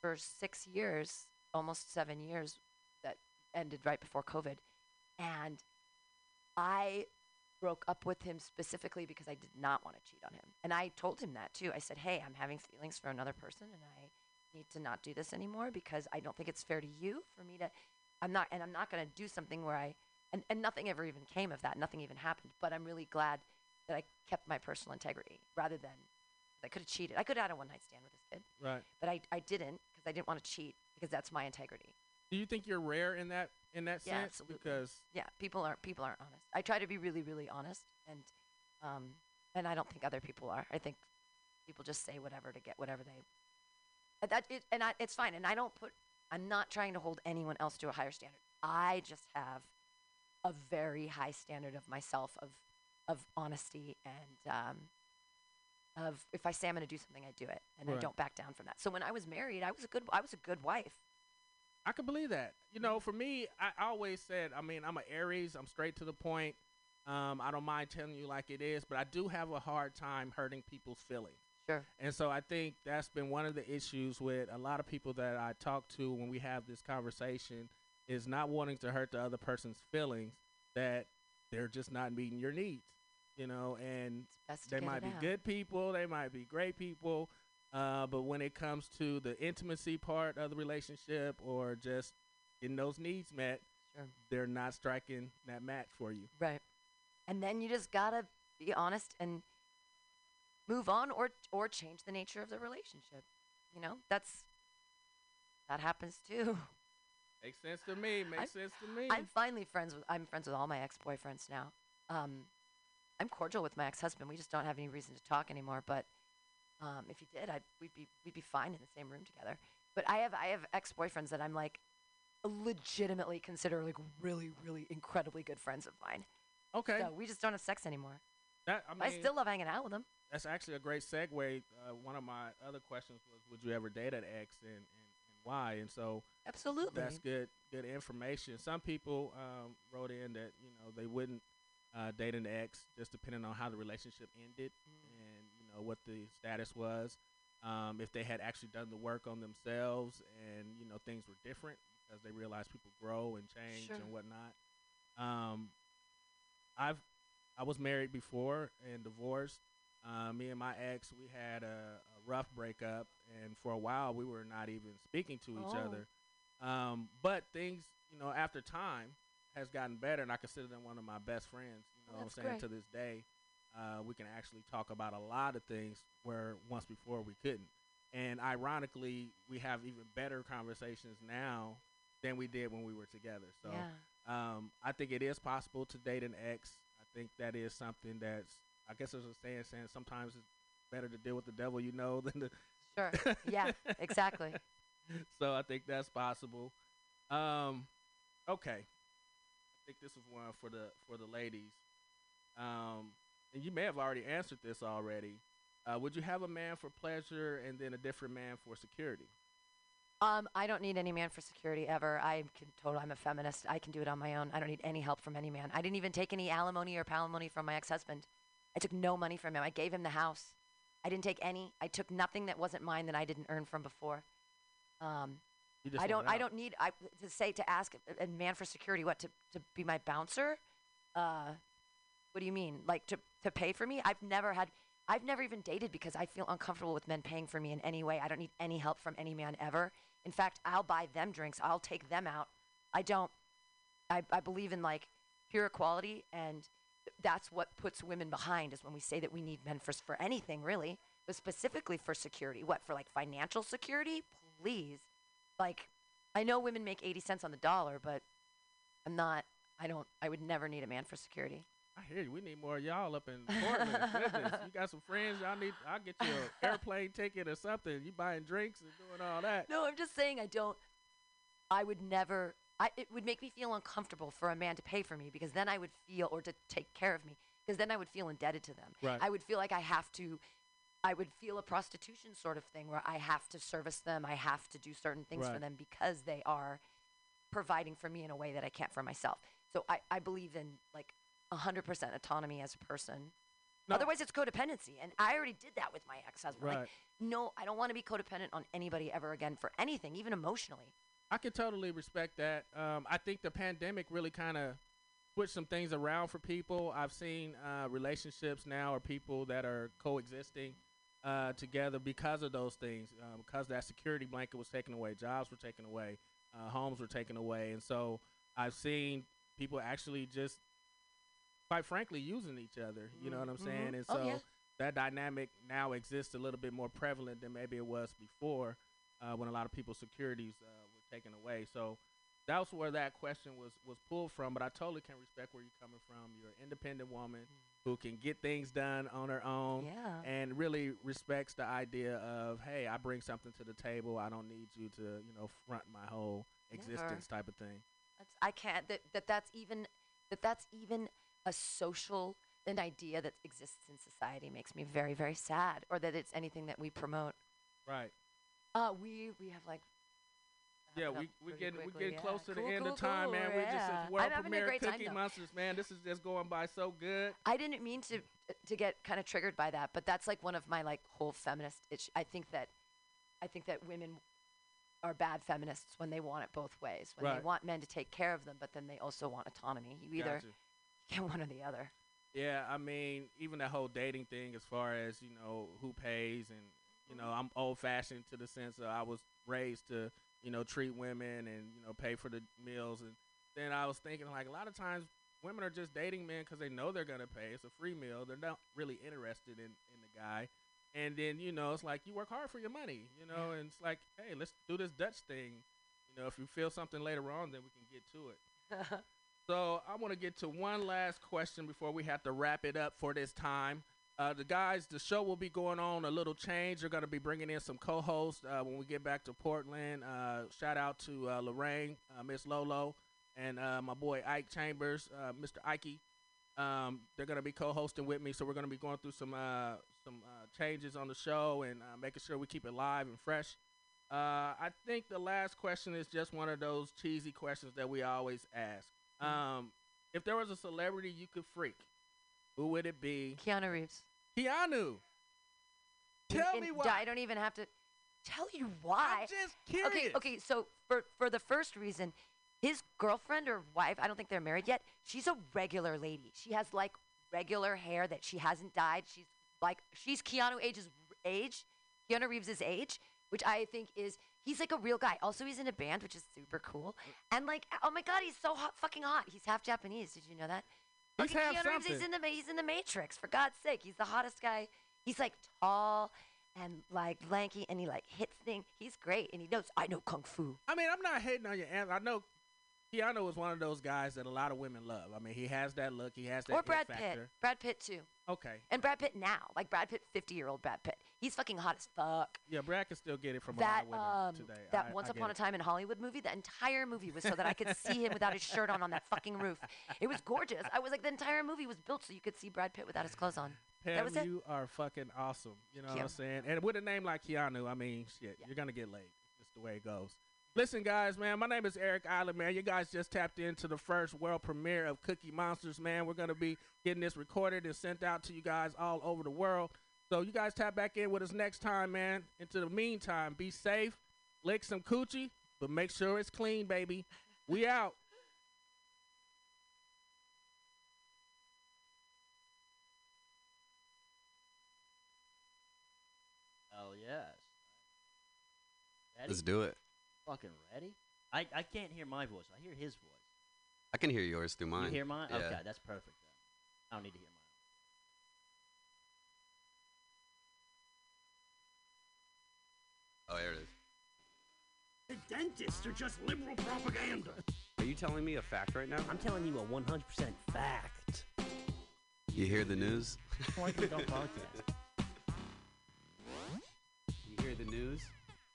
for six years, almost seven years, that ended right before COVID, and I broke up with him specifically because I did not want to cheat on him, and I told him that too. I said, "Hey, I'm having feelings for another person, and I need to not do this anymore because I don't think it's fair to you for me to. I'm not, and I'm not going to do something where I." And, and nothing ever even came of that. Nothing even happened. But I'm really glad that I kept my personal integrity rather than I could have cheated. I could have had a one night stand with this kid, right. but I, I didn't because I didn't want to cheat because that's my integrity. Do you think you're rare in that in that Yeah, sense? absolutely. Because Yeah, people aren't people aren't honest. I try to be really really honest, and um, and I don't think other people are. I think people just say whatever to get whatever they. and That it, and I, it's fine. And I don't put. I'm not trying to hold anyone else to a higher standard. I just have a very high standard of myself of of honesty and um, of if I say I'm going to do something, I do it, and I don't back down from that. So when I was married, I was a good I was a good wife. I can believe that. You know, for me, I always said, I mean, I'm an Aries. I'm straight to the point. Um, I don't mind telling you like it is, but I do have a hard time hurting people's feelings. Sure. And so I think that's been one of the issues with a lot of people that I talk to when we have this conversation is not wanting to hurt the other person's feelings that they're just not meeting your needs. You know, and It's best to they might be out. good people, they might be great people, uh, but when it comes to the intimacy part of the relationship or just getting those needs met, Sure. they're not striking that match for you. Right. And then you just gotta be honest and move on or or change the nature of the relationship. You know, that's that happens too. Makes sense to me. Makes I'm- sense to me. I'm finally friends with I'm friends with all my ex boyfriends now. Um I'm cordial with my ex husband. We just don't have any reason to talk anymore. But um, if he did, I'd we'd be we'd be fine in the same room together. But I have I have ex boyfriends that I'm like legitimately consider like really really incredibly good friends of mine. okay. So we just don't have sex anymore. that, I, mean, I still love hanging out with them. That's actually a great segue. Uh, one of my other questions was, would you ever date an ex and, and, and why? And so Absolutely. that's good good information. Some people um, wrote in that you know they wouldn't uh, date an ex just depending on how the relationship ended Mm. and you know what the status was. um, if they had actually done the work on themselves and you know things were different because they realized people grow and change Sure. and whatnot. Um, I've I was married before and divorced. Uh, me and my ex, we had a, a rough breakup, and for a while we were not even speaking to each Oh. other. Um, but things, you know, after time has gotten better, and I consider them one of my best friends. You know, what I'm saying great. to this day, uh, we can actually talk about a lot of things where once before we couldn't. And ironically, we have even better conversations now than we did when we were together. So yeah. um, I think it is possible to date an ex. I think that is something that's, I guess there's a saying saying sometimes it's better to deal with the devil you know than the. Sure. Yeah. Exactly. so I think that's possible. Um, okay. I think this is one for the for the ladies. Um, and you may have already answered this already. Uh, would you have a man for pleasure and then a different man for security? Um, I don't need any man for security ever. I can total. I'm a feminist. I can do it on my own. I don't need any help from any man. I didn't even take any alimony or palimony from my ex-husband. I took no money from him. I gave him the house. I didn't take any. I took nothing that wasn't mine that I didn't earn from before. Um, I don't. I don't need. I to say to ask a, a man for security. What to to be my bouncer? Uh, what do you mean? Like to to pay for me? I've never had. I've never even dated because I feel uncomfortable with men paying for me in any way. I don't need any help from any man ever. In fact, I'll buy them drinks. I'll take them out. I don't. I I believe in like pure equality, and that's what puts women behind. Is when we say that we need men for for anything really, but specifically for security. What for like financial security? Please like I know women make 80 cents on the dollar, but I'm not I don't I would never need a man for security. I hear you. We need more of y'all up in Portland. Goodness, you got some friends. Y'all need. I'll get you an airplane ticket or something. You buying drinks and doing all that. No, I'm just saying I don't I would never I it would make me feel uncomfortable for a man to pay for me because then I would feel or to take care of me because then I would feel indebted to them. Right. I would feel like I have to I would feel a prostitution sort of thing where I have to service them, I have to do certain things for them because they are providing for me in a way that I can't for myself. So I, I believe in like 100% autonomy as a person. No. Otherwise, it's codependency. And I already did that with my ex husband. Right. Like, no, I don't want to be codependent on anybody ever again for anything, even emotionally. I can totally respect that. Um, I think the pandemic really kind of switched some things around for people. I've seen uh, relationships now or people that are coexisting uh, together because of those things, um, because that security blanket was taken away, jobs were taken away, uh, homes were taken away, and so I've seen people actually just, quite frankly, using each other. You know what I'm Mhm. saying? And Oh, so yeah. that dynamic now exists a little bit more prevalent than maybe it was before, uh, when a lot of people's securities uh, taken away. So that's where that question was was pulled from. But I totally can respect where you're coming from. You're an independent woman who can get things done on her own. Yeah. And really respects the idea of, hey, I bring something to the table. I don't need you to, you know, front my whole Never. existence type of thing. That's, I can't, that, that that's even, that that's even a social, an idea that exists in society makes me very, very sad. Or that it's anything that we promote. Right. Uh, we, we have like, Yeah, we we getting we getting yeah. close to the Cool, end cool, of time, cool, man. We're just it's world I'm a premiere great time, Cookie though. Monsters, man. This is just going by so good. I didn't mean to to get kind of triggered by that, but that's like one of my like whole feminist. Itch. I think that I think that women are bad feminists when they want it both ways. When Right. they want men to take care of them, but then they also want autonomy. You either Gotcha. get one or the other. Yeah, I mean, even that whole dating thing, as far as you know, who pays, and you know, I'm old fashioned to the sense that I was raised to, you know, treat women and you know pay for the meals, and then I was thinking like a lot of times women are just dating men because they know they're gonna pay. It's a free meal. They're not really interested in in the guy, and then you know it's like you work hard for your money, you know, and it's like hey, let's do this Dutch thing. You know, if you feel something later on, then we can get to it. So I want to get to one last question before we have to wrap it up for this time. Uh, the guys, the show will be going on a little change. They're going to be bringing in some co-hosts uh, when we get back to Portland. Uh, shout out to uh, Lorraine, uh, Miss Lolo, and uh, my boy Ike Chambers, uh, Mr. Ikey. Um, they're going to be co-hosting with me, so we're going to be going through some uh, some uh, changes on the show and uh, making sure we keep it live and fresh. Uh, I think the last question is just one of those cheesy questions that we always ask. Um, if there was a celebrity you could freak, who would it be? Keanu Reeves. Keanu. Tell and me why. I don't even have to tell you why. I'm just curious. Okay, okay. So for for the first reason, his girlfriend or wife, I don't think they're married yet. She's a regular lady. She has like regular hair that she hasn't dyed. She's like she's Keanu age's age, Keanu Reeves' age, which I think is he's like a real guy. Also, he's in a band, which is super cool. And like, oh my god, he's so hot, fucking hot. He's half Japanese. Did you know that? He's half Keanu he's in the he's in the Matrix. For God's sake, he's the hottest guy. He's like tall and like lanky, and he like hits things. He's great, and he knows I know kung fu. I mean, I'm not hating on your answer. I know Keanu is one of those guys that a lot of women love. I mean, he has that look. He has that or Brad factor. Pitt. Brad Pitt too, Okay. and Brad Pitt now, like Brad Pitt, fifty year old Brad Pitt. He's fucking hot as fuck. Yeah, Brad can still get it from that a lot of women um today. that I- Once I Upon a it. Time in Hollywood movie, the entire movie was so that I could see him without his shirt on on that fucking roof. It was gorgeous. I was like, the entire movie was built so you could see Brad Pitt without his clothes on. Pam, that was it. you are fucking awesome. You know what I'm saying? And with a name like Keanu, I mean, shit, Yeah. you're gonna get laid. It's just the way it goes. Listen, guys, man, my name is Eric Island, man. You guys just tapped into the first world premiere of Cookie Monsters, man. We're gonna be getting this recorded and sent out to you guys all over the world. So you guys tap back in with us next time, man. Into the meantime, be safe, lick some coochie, but make sure it's clean, baby. We out. Oh yes. Ready? Let's do it. Fucking ready? I, I can't hear my voice. I hear his voice. I can hear yours through mine. You hear mine? Yeah. Okay, that's perfect. Then. I don't need to hear mine. Oh, there it is. The dentists are just liberal propaganda. Are you telling me a fact right now? I'm telling you a 100% fact. You hear the news? Like an adult podcast. You hear the news?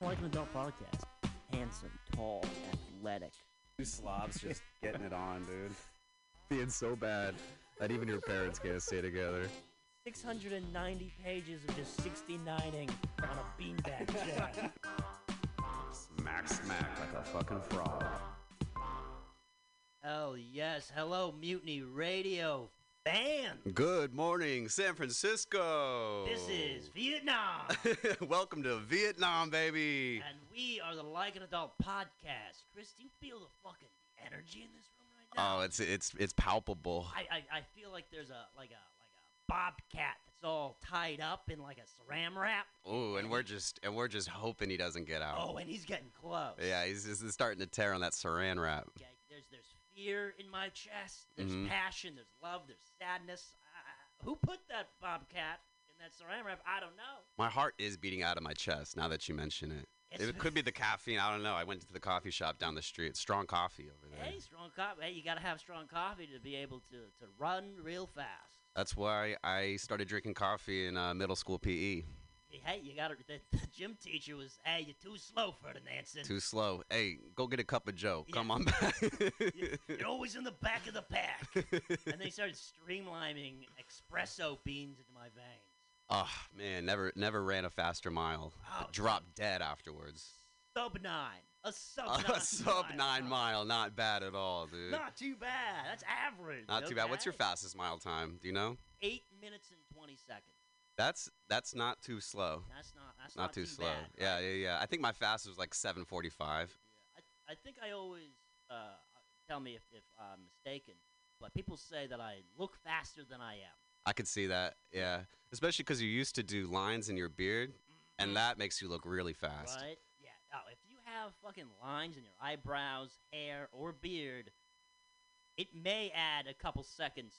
Like an adult podcast. Handsome, tall, athletic. Two slobs just getting it on, dude. Being so bad that even your parents can't stay together. 690 pages of just 69ing on a beanbag chair. Smack, smack like a fucking frog. Hell yes. Hello, Mutiny Radio fans. Good morning, San Francisco. This is Vietnam. Welcome to Vietnam, baby. and we are the Like an Adult podcast. Chris, do you feel the fucking energy in this room right now? Oh, it's it's it's palpable. I, I, I feel like there's a like a like a bobcat that's all tied up in like a saran wrap. Oh, and we're just and we're just hoping he doesn't get out. Oh, and he's getting close. Yeah, he's just starting to tear on that saran wrap. Okay, there's there's fear in my chest. There's Mhm. passion. There's love. There's sadness. Uh, who put that bobcat in that saran wrap? I don't know. My heart is beating out of my chest now that you mention it. It could be the caffeine. I don't know. I went to the coffee shop down the street. Strong coffee over there. Hey, strong coffee. Hey, you gotta have strong coffee to be able to to run real fast. That's why I started drinking coffee in uh, middle school PE. Hey, you gotta. The, the gym teacher was, hey, you're too slow, for the Ferdinandson. Too slow. Hey, go get a cup of Joe. Come on back. You- You're always in the back of the pack. and they started streamlining espresso beans into my veins. Oh man, never never ran a faster mile. Oh, Dropped dead afterwards. Sub nine. A sub nine. A sub nine mile. mile, not bad at all, dude. Not too bad. That's average. Not too bad. What's your fastest mile time? Do you know? Eight minutes and twenty seconds. That's that's not too slow. That's not. That's Not, not, too, slow. Bad, Yeah, right? yeah, yeah. I think my fastest was like 7:45. I, I think I always uh, tell me if, if I'm mistaken, but people say that I look faster than I am. I could see that. Yeah, especially because you used to do lines in your beard, and mm-hmm. that makes you look really fast. Right? Yeah. Now, if you have fucking lines in your eyebrows, hair, or beard, it may add a couple seconds,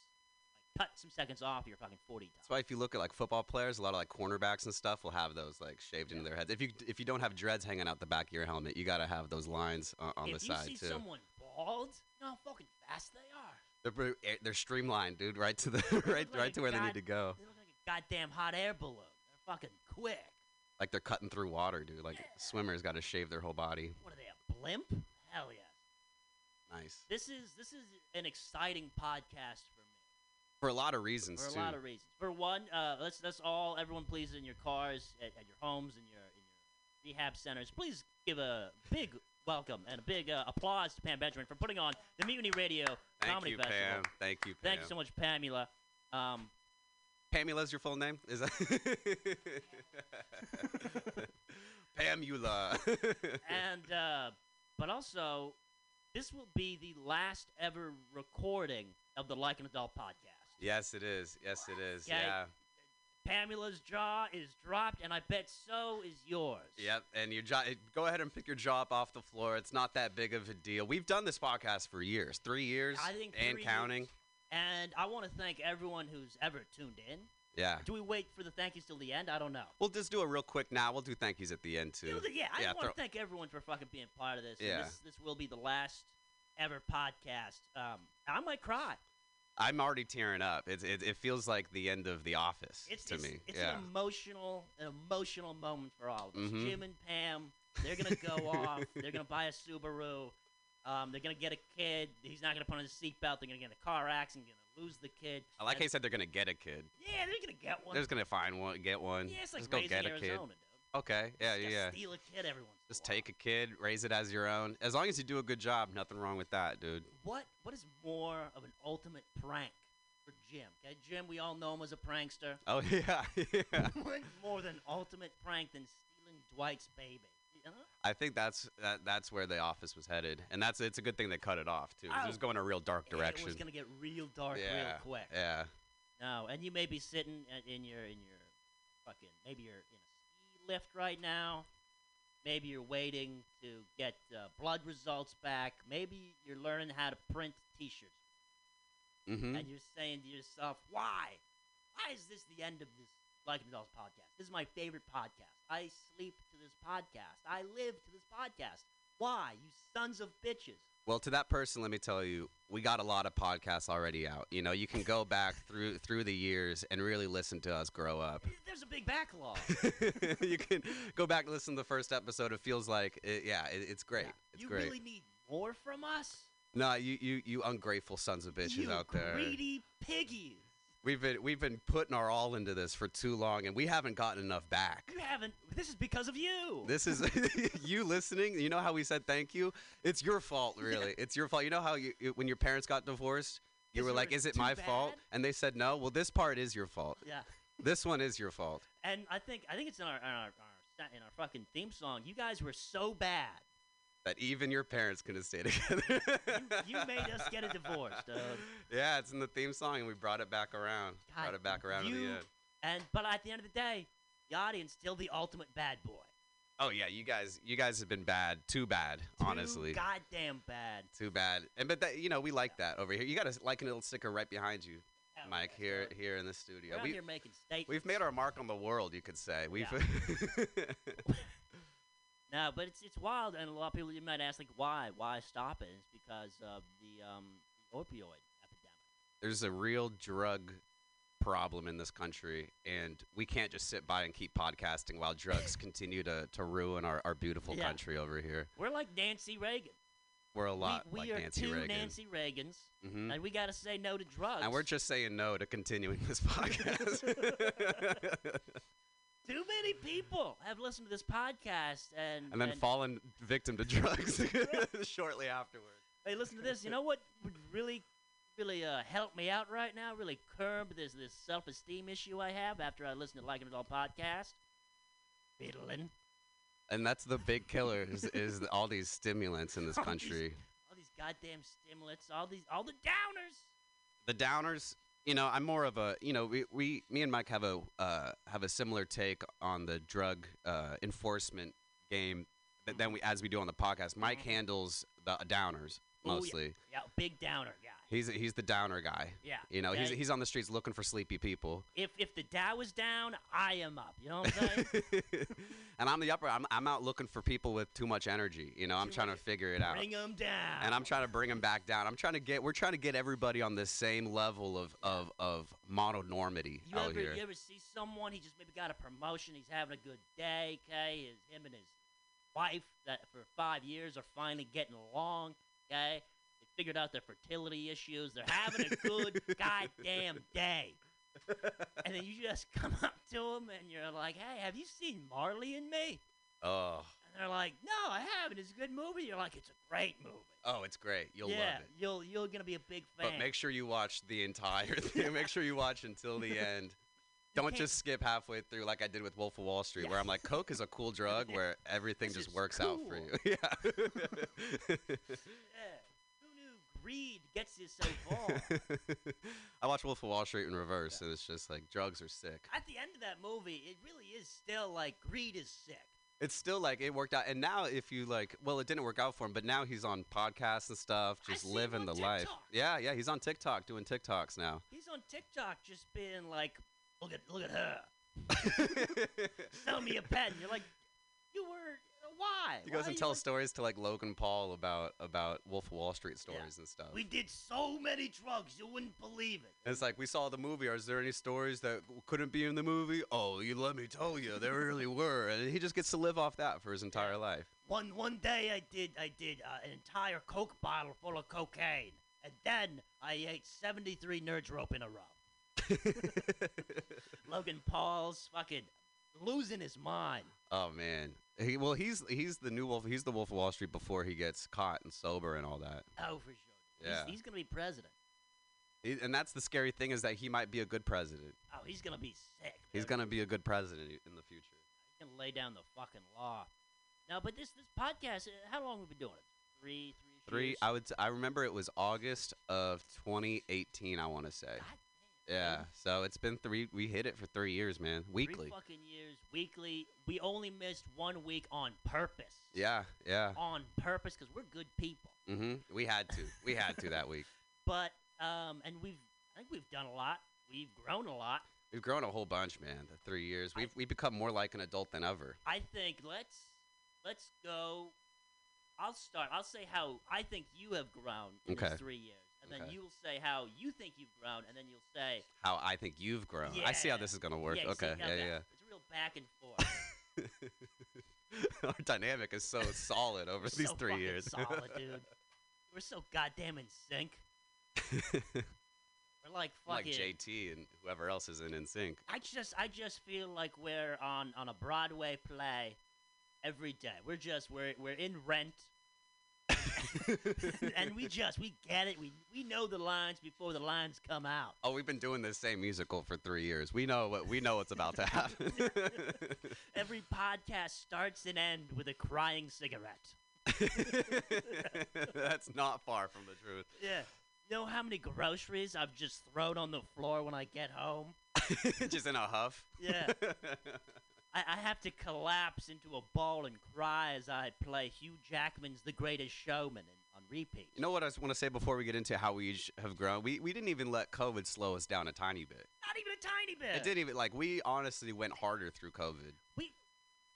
like cut some seconds off your fucking 40 That's why if you look at like football players, a lot of like cornerbacks and stuff will have those like shaved into their heads. If you if you don't have dreads hanging out the back of your helmet, you gotta have those lines on, on if the you side see someone bald, you know how fucking fast they are. They're eh, they're streamlined, dude, right to the right like right to where they need to go. They look like a goddamn hot air balloon. They're fucking quick. Like they're cutting through water, dude. Like swimmers got to shave their whole body. What are they, a blimp? Hell yes. Nice This is this is an exciting podcast for me. for a lot of reasons For a too. lot of reasons. For one, uh, let's let's all everyone please in your cars, at, at your homes, in your in your rehab centers, please give a big welcome and a big uh, applause to Pam Benjamin for putting on the Mutiny Radio Thank Comedy you, Festival. Pam. Thank you, Pam. Thank you so much, Pamela. Um, Pamela's your full name? Is that Pamula? and uh, but also, this will be the last ever recording of the Like an Adult podcast. yes, it is. Yes, it is. Okay. Yeah. Pamela's jaw is dropped, and I bet so is yours. Yep, and your jaw. Go ahead and pick your jaw up off the floor. It's not that big of a deal. We've done this podcast for years, three years, I think and counting. years. And I want to thank everyone who's ever tuned in. Yeah, Do we wait for the thank yous till the end? I don't know. we'll just do it real quick now. We'll do thank yous at the end too. You know, yeah, I Yeah, want throw- to thank everyone for fucking being part of this. Yeah. This, this will be the last ever podcast. Um, I might cry. I'm already tearing up. It, it, it feels like the end of The Office It's, to it's, me. it's yeah. an emotional, an emotional moment for all of us. Mhm. Jim and Pam, they're gonna go off. They're gonna buy a Subaru. Um, they're gonna get a kid. He's not gonna put on his seatbelt. They're gonna get in a car accident. Gonna lose the kid. I like And- how you said they're gonna get a kid. Yeah, they're gonna get one. They're just gonna find one, get one. yeah, it's like just go get a Arizona, kid. Okay, yeah, Just yeah. Steal a kid every once. Just take a kid, raise it as your own. As long as you do a good job, nothing wrong with that, dude. What What is more of an ultimate prank for Jim? Okay, Jim, we all know him as a prankster. Oh yeah, yeah. What more than ultimate prank than stealing Dwight's baby? You know? I think that's that, that's where the office was headed, and that's it's a good thing they cut it off too. 'cause It was Oh. going a real dark direction. It was gonna get real dark yeah, real quick. yeah. No, and you may be sitting in your in your fucking maybe you're in a ski lift right now. Maybe you're waiting to get uh, blood results back. Maybe you're learning how to print T-shirts, Mm-hmm. and you're saying to yourself, "Why? Why is this the end of this Like an Adult podcast? This is my favorite podcast. I sleep to this podcast. I live to this podcast. Why, you sons of bitches?" Well, to that person, let me tell you, we got a lot of podcasts already out. You know, you can go back through through the years and really listen to us grow up. There's a big backlog. you can go back and listen to the first episode. It feels like, it, yeah, it, it's great. It's you great. really need more from us? no, you, you you ungrateful sons of bitches you out there. greedy piggies. We've been we've been putting our all into this for too long, and we haven't gotten enough back. You haven't. This is because of you. This is you listening. You know how we said thank you? It's your fault, really. It's your fault. You know how you, when your parents got divorced, you Is were like, "Is it my fault?" And they said no. Well, this part is your fault. yeah. This one is your fault. And I think I think it's in our, in our, our in our fucking theme song. You guys were so bad. That even your parents couldn't stay together. You, you made us get a divorce, dude. Yeah, it's in the theme song, and we brought it back around. God, brought it back around to the end. And but at the end of the day, the audience still the ultimate bad boy. Oh yeah, you guys, you guys have been bad. Too bad, Too honestly. goddamn bad. Too bad. And but that, you know, we like that over here. You got a like a little sticker right behind you, Hell Mike. yeah, Here, dude. here in the We're studio. out We here making statements. we've made our mark on the world. You could say we've. No, but it's it's wild, and a lot of people you might ask like, why? Why stop it? It's because of the um the opioid epidemic. There's a real drug problem in this country, and we can't just sit by and keep podcasting while drugs continue to, to ruin our, our beautiful Yeah. country over here. We're like Nancy Reagan. We're a lot we, we like are Nancy two Reagan. Nancy Reagans, Mhm. and we got to say no to drugs. And we're just saying no to continuing this podcast. Too many people have listened to this podcast and and then fallen victim to drugs shortly afterwards. Hey, listen to this. You know what would really, really uh, help me out right now? Really curb this this self esteem issue I have after I listen to Like It All podcast. Fiddling. And that's the big killer is, is all these stimulants in this All these- country. All these goddamn stimulants. All these, all the downers. The downers, you know, I'm more of a, you know, we, we me and Mike have a uh, have a similar take on the drug uh, enforcement game that then we as we do on the podcast. Mike Mhm. handles the downers Oh, yeah. mostly. Yeah, big downer guy. He's he's the downer guy. Yeah. You know, he's okay? he's on the streets looking for sleepy people. if if the Dow is down, I am up. You know what I'm saying? and I'm the upper. I'm, I'm out looking for people with too much energy. You know, I'm trying to figure it out. Bring them down. and I'm trying to bring them back down. I'm trying to get. We're trying to get everybody on this same level of of of mononormity You out ever here. you ever see someone? He just maybe got a promotion. He's having a good day. Okay, his him and his wife that for five years are finally getting along. Okay, figured out their fertility issues. They're having a good goddamn day. And then you just come up to them and you're like, "Hey, have you seen Marley and Me?" oh, And they're like, "No, I haven't. It's a good movie." You're like, "It's a great movie." oh, it's great. You'll yeah, love it. you'll you're gonna be a big fan. But make sure you watch the entire thing. make sure you watch until the end. Don't just skip halfway through like I did with Wolf of Wall Street, Yeah. where I'm like, Coke is a cool drug where everything just works out for you. yeah. Yeah. Greed gets you so far? I watch Wolf of Wall Street in reverse, and it's just like drugs are sick. At the end of that movie, it really is still like greed is sick. It's still like it worked out, and now if you like, well, it didn't work out for him, but now he's on podcasts and stuff, just living the life. Yeah, yeah, he's on TikTok doing TikToks now. He's on TikTok just being like, look at look at her. Sell me a pen. You're like, you were why? He Why goes and tells stories to like Logan Paul about about Wolf of Wall Street Yeah. stories and stuff. We did so many drugs, you wouldn't believe it. And it's like we saw the movie. Is there any stories that couldn't be in the movie? Oh, you let me tell you, there really were. And he just gets to live off that for his entire life. One one day I did I did uh, an entire Coke bottle full of cocaine, and then I ate 73 nerds rope in a row. Logan Paul's fucking losing his mind. Oh man. He well, he's he's the new Wolf. He's the Wolf of Wall Street before he gets caught and sober and all that. Oh, for sure. Yeah. He's, he's gonna be president. He- and that's the scary thing is that he might be a good president. Oh, he's gonna be sick. He's gonna be a good president in the future. He's gonna lay down the fucking law. No, but this this podcast, uh, how long have we been doing it? Three, three, Three. years? I would. s- I remember it was August of 2018. I want to say. God Yeah. So it's been three. We hit it for three years, man. Weekly. Three fucking years, weekly. We only missed one week on purpose. Yeah. Yeah. On purpose, because we're good people. Mm-hmm. We had to. We had to that week. But um, and we've I think we've done a lot. We've grown a lot. We've grown a whole bunch, man. The three years. We've we've become more like an adult than ever. I think let's let's go. I'll start. I'll say how I think you have grown in Okay. these three years, and then you'll say how you think you've grown, and then you'll say How I think you've grown. I see how this is gonna work. Yeah, okay. yeah, that- yeah. It's a real back and forth. Our dynamic is so solid over these so three years. solid, dude. We're so goddamn in sync. We're like fucking like. JT and whoever else is in in sync. I just I just feel like we're on on a Broadway play every day. We're just we're we're in Rent. and we just we get it. We we know the lines before the lines come out. Oh, we've been doing this same musical for three years. We know what we know what's about to happen. Every podcast starts and ends with a crying cigarette. That's not far from the truth. Yeah. You know how many groceries I've just thrown on the floor when I get home? Just in a huff. Yeah. I, I have to collapse into a ball and cry as I play Hugh Jackman's The Greatest Showman in, on repeat. You know what I want to say before we get into how we each have grown? We, we didn't even let COVID slow us down a tiny bit. Not even a tiny bit. It didn't even, like, we honestly went harder through COVID. We,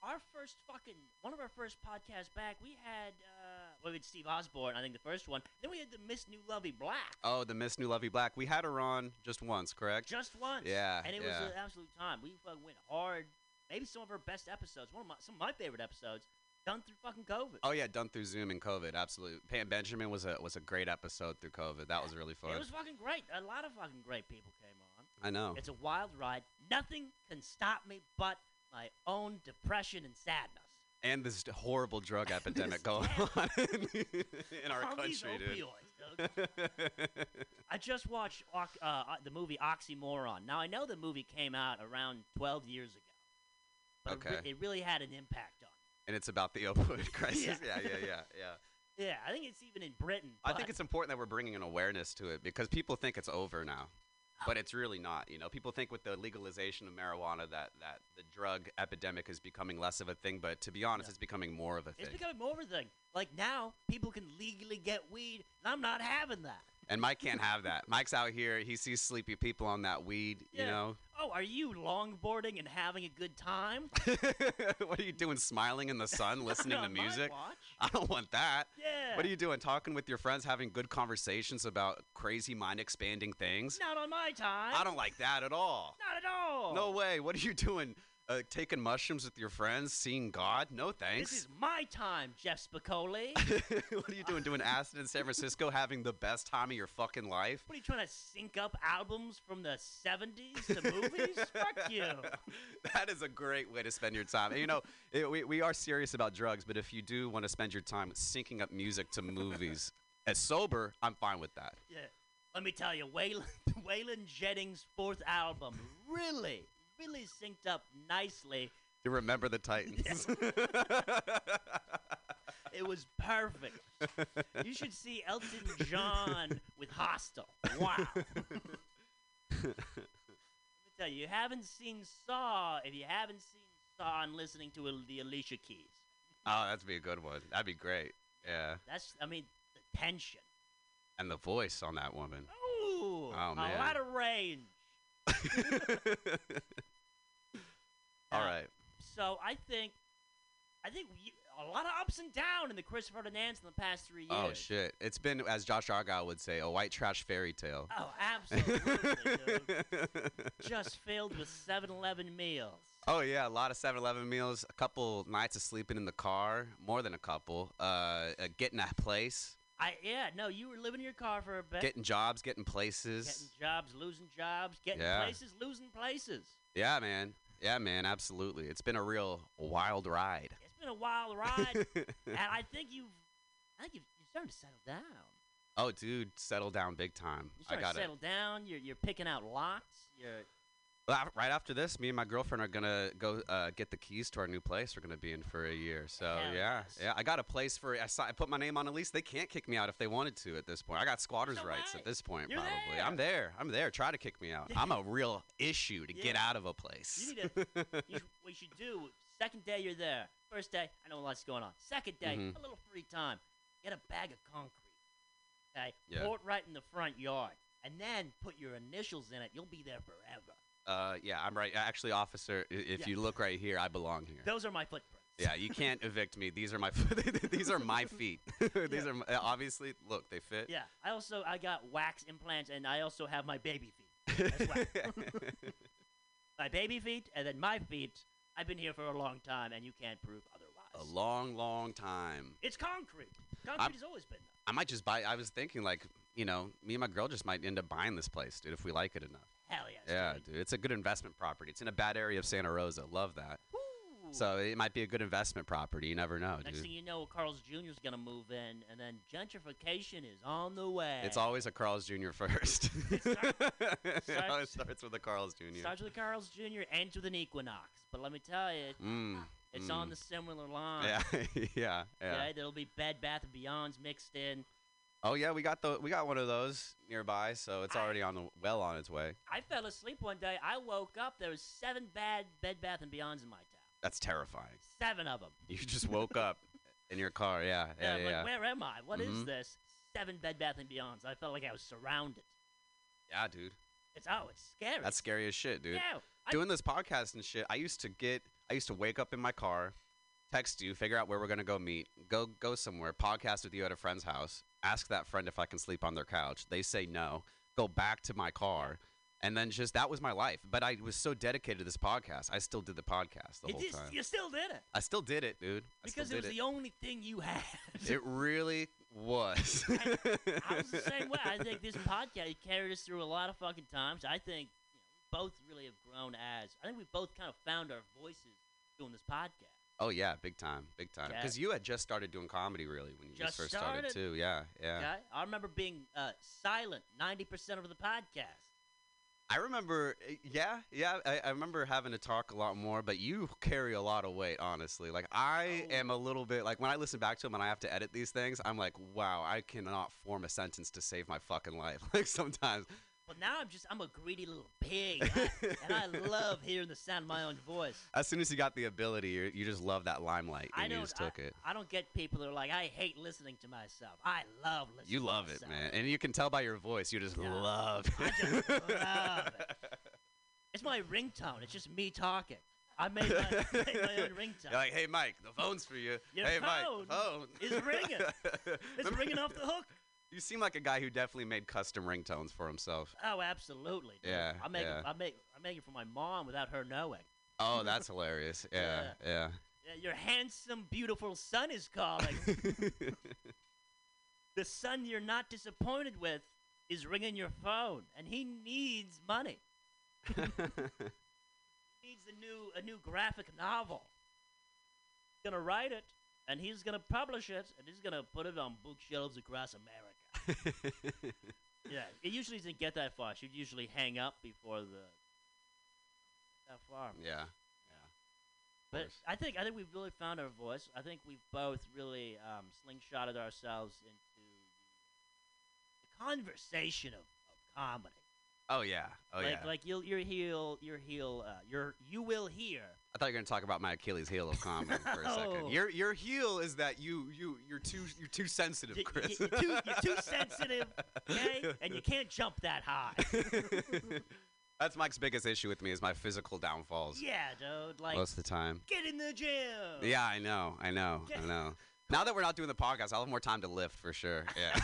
our first fucking one of our first podcasts back, we had uh, well, we had Steve Osborne, I think the first one. Then we had the Miss New Lovey Black, Oh, the Miss New Lovey Black. We had her on just once, correct? just once. Yeah, and it yeah. was an absolute time. We fucking went hard. Maybe some of our best episodes, one of my some of my favorite episodes, done through fucking COVID. Oh yeah, done through Zoom and COVID. Absolutely. Pam Benjamin was a was a great episode through COVID. That was really fun. It was fucking great. A lot of fucking great people came on. I know. It's a wild ride. Nothing can stop me but my own depression and sadness. and this horrible drug epidemic going on in, in our All country, dude. opioids, dude. I just watched uh, uh, the movie Oxymoron. Now I know the movie came out around 12 years ago, Okay. re- it really had an impact on. and it's about the opioid crisis. Yeah. yeah, yeah, yeah, yeah. Yeah, I think it's even in Britain. I think it's important that we're bringing an awareness to it because people think it's over now, but it's really not. You know, people think with the legalization of marijuana that that the drug epidemic is becoming less of a thing, but to be honest, Yeah. it's becoming more of a thing. it's becoming more of a thing. Like now, people can legally get weed, and I'm not having that. And Mike can't have that. Mike's out here; he sees sleepy people on that weed. You know, Oh, are you longboarding and having a good time? what are you doing? Smiling in the sun, listening to music? watch. I don't want that. Yeah. What are you doing? Talking with your friends, having good conversations about crazy mind expanding things? Not on my time. I don't like that at all. Not at all. No way. What are you doing? Uh, taking mushrooms with your friends, seeing God? No thanks. This is my time, Jeff Spicoli. what are you doing? Doing acid in San Francisco, having the best time of your fucking life? What are you trying to sync up albums from the 70s to movies? Fuck you. that is a great way to spend your time. And, you know, it, we, we are serious about drugs, but if you do want to spend your time syncing up music to movies as sober, I'm fine with that. Yeah. Let me tell you, Waylon, Waylon Jennings' fourth album really, really synced up nicely. You remember the Titans. It was perfect. you should see Elton John with Hostel. Wow. Let me tell you, you haven't seen Saw if you haven't seen Saw and listening to El- the Alicia Keys. oh, that'd be a good one. That'd be great. Yeah. That's, I mean, the tension. And the voice on that woman. Ooh, Oh, man. a lot of range. All right. So I think, I think we, a lot of ups and downs in the Christopher Nance in the past three years. Oh shit! It's been, as Josh Argyle would say, a white trash fairy tale. Oh, absolutely, dude. Just filled with 7-Eleven meals. Oh yeah, a lot of 7-Eleven meals, a couple nights of sleeping in the car, more than a couple. Uh, uh getting a place, I yeah, no, you were living in your car for a bit, getting jobs, getting places. getting jobs, losing jobs, getting Yeah. places, losing places. Yeah, man. Yeah, man. Absolutely. It's been a real wild ride. It's been a wild ride, and I think you've, I think you've, you're starting to settle down. oh, dude, settle down big time. You're I starting got to settle down. You're you're picking out locks. You're Right after this, me and my girlfriend are gonna go uh, get the keys to our new place. We're gonna be in for a year. So Hell yeah, yes. yeah. I got a place for. I, si- I put my name on a lease. They can't kick me out if they wanted to at this point. I got squatters' rights right. at this point. You're probably. there. I'm there. I'm there. Try to kick me out. I'm a real issue to get out of a place. You need to. you sh- what you should do. Second day you're there. First day, I know a lot's going on. Second day, Mhm. a little free time. Get a bag of concrete. Okay. Yeah. Pour it right in the front yard, and then put your initials in it. You'll be there forever. Uh, yeah, I'm right. Actually, officer, if Yeah. you look right here, I belong here. Those are my footprints. Yeah, you can't evict me. These are my these are my feet. these are my, obviously look they fit. Yeah. I also I got wax implants, and I also have my baby feet. my baby feet, and then my feet. I've been here for a long time, and you can't prove otherwise. a long, long time. It's concrete. Concrete has always been there. I might just buy. I was thinking like you know, me and my girl just might end up buying this place, dude, if we like it enough. Hell yes. Yeah, dude. it's a good investment property. It's in a bad area of Santa Rosa. Love that. Woo. So it might be a good investment property. You never know, Next dude. thing you know, Carl's Jr. is gonna move in, and then gentrification is on the way. It's always a Carl's Jr. first. It start- it starts- always starts with a Carl's Jr. starts with a Carl's Jr. ends with an Equinox. But let me tell you, Mm, it's mm. on the similar line. Yeah, yeah, yeah. Okay, there'll be Bed Bath and Beyond's mixed in. Oh yeah, we got the we got one of those nearby, so it's I- already on the well on its way. I fell asleep one day. I woke up. There was seven bad Bed Bath and Beyonds in my town. That's terrifying. Seven of them. You just woke up in your car. Yeah, yeah, I'm yeah. like, where am I? What is Mhm. this? Seven Bed Bath and Beyonds. I felt like I was surrounded. yeah, dude. It's oh, it's scary. That's scary as shit, dude. Yeah, I- Doing this podcast and shit, I used to get, I used to wake up in my car, text you, figure out where we're gonna go meet, go go somewhere, podcast with you at a friend's house, ask that friend if I can sleep on their couch. They say no. Go back to my car, and then just that was my life. But I was so dedicated to this podcast, I still did the podcast the It whole is- time. You still did it I still did it, dude. I because it was the only thing you had. It really was. I was the same way. I think this podcast carried us through a lot of fucking times. I think you know, we both really have grown as. I think we both kind of found our voices doing this podcast. Oh yeah, big time, big time. Because you had just started doing comedy really when you just, Just first started, started. too. Yeah, yeah. I remember being uh, silent 90% of the podcast. I remember, uh, yeah, yeah. I, I remember having to talk a lot more, but you carry a lot of weight, honestly. Like I Oh. am a little bit like when I listen back to them and I have to edit these things, I'm like, wow, I cannot form a sentence to save my fucking life. Like sometimes, But now I'm just, I'm a greedy little pig. I- and I love hearing the sound of my own voice. as soon as you got the ability, you you just love that limelight I and you don't, just took I, it. I don't get people that are like, I hate listening to myself. I love listening to myself. You love it, man, and you can tell by your voice. You just love. I just love it. It's my ringtone. It's just me talking. I made my, made my own ringtone. You're like, hey, Mike, the phone's for you. Your hey, phone Mike, the phone is ringing. It's ringing off the hook. You seem like a guy who definitely made custom ringtones for himself. Oh, absolutely. dude. Yeah, I make yeah. it. I make. I make it for my mom without her knowing. Oh, that's hilarious. Yeah, yeah. Yeah, your handsome, beautiful son is calling. the son you're not disappointed with is ringing your phone, and he needs money. He needs a new a new graphic novel. He's gonna write it, and he's gonna publish it, and he's gonna put it on bookshelves across America. yeah, it usually doesn't get that far. She'd usually hang up before the that far. Yeah. Yeah. But. I think I think we've really found our voice. I think we've both really um, slingshotted ourselves into the conversation of, of comedy. Oh yeah. Oh like yeah. like you'll you'll heal you'll heal uh, you're you will hear I thought you were gonna talk about my Achilles heel of comedy for a second. Oh. Your your heel is that you you you're too you're too sensitive, Chris. you're, too, you're too sensitive, okay? And you can't jump that high. That's Mike's biggest issue with me is my physical downfalls Yeah, dude. Like, most of the time. get in the gym. Yeah, I know, I know, I know. Now that we're not doing the podcast, I'll have more time to lift for sure. Yeah.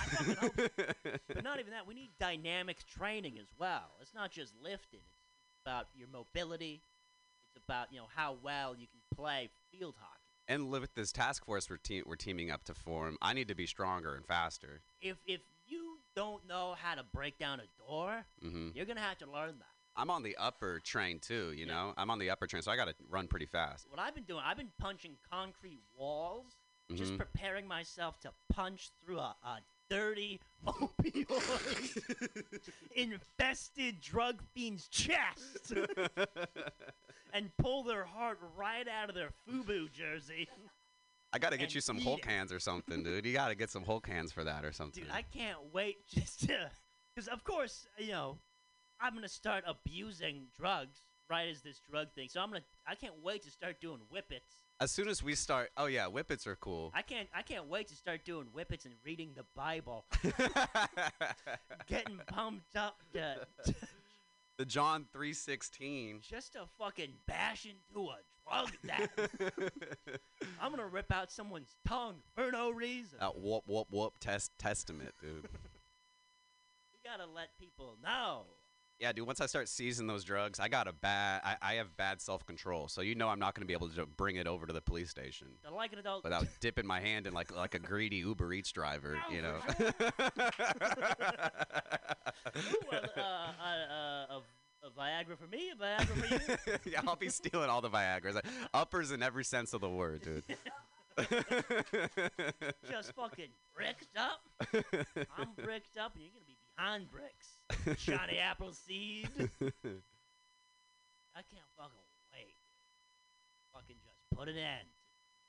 But not even that. We need dynamic training as well. It's not just lifting. It's about your mobility. About you know how well you can play field hockey. and with this task force we're, te- we're teaming up to form. I need to be stronger and faster. If if you don't know how to break down a door, hmm you're gonna have to learn that. I'm on the upper train too. You Yeah. know, I'm on the upper train, so I got to run pretty fast. What I've been doing, I've been punching concrete walls, just Mhm. preparing myself to punch through a, a dirty opioid infested drug fiend's chest and pull their heart right out of their FUBU jersey. I got to get you some Hulk it. hands or something, dude. You got to get some Hulk hands for that or something. Dude, I can't wait just to. Because, of course, you know, I'm going to start abusing drugs right as this drug thing. So I'm going to. I can't wait to start doing whippets. as soon as we start, oh yeah, whippets are cool. I can't. I can't wait to start doing whippets and reading the Bible, getting pumped up to, the John three sixteen. just to fucking bash into a drug addict. I'm gonna rip out someone's tongue for no reason. That whoop whoop whoop test testament, dude. We gotta let people know. Yeah, dude. Once I start seizing those drugs, I got a bad. I, I have bad self control, so you know I'm not gonna be able to bring it over to the police station To like an adult. without dipping my hand in like like a greedy Uber Eats driver. You know. Ooh, Viagra for me, Viagra for you. yeah, I'll be stealing all the Viagra's. Like, uppers in every sense of the word, dude. Just fucking bricked up. I'm bricked up, and you're gonna be behind bricks. Johnny Appleseed. I can't fucking wait. Fucking just put an end.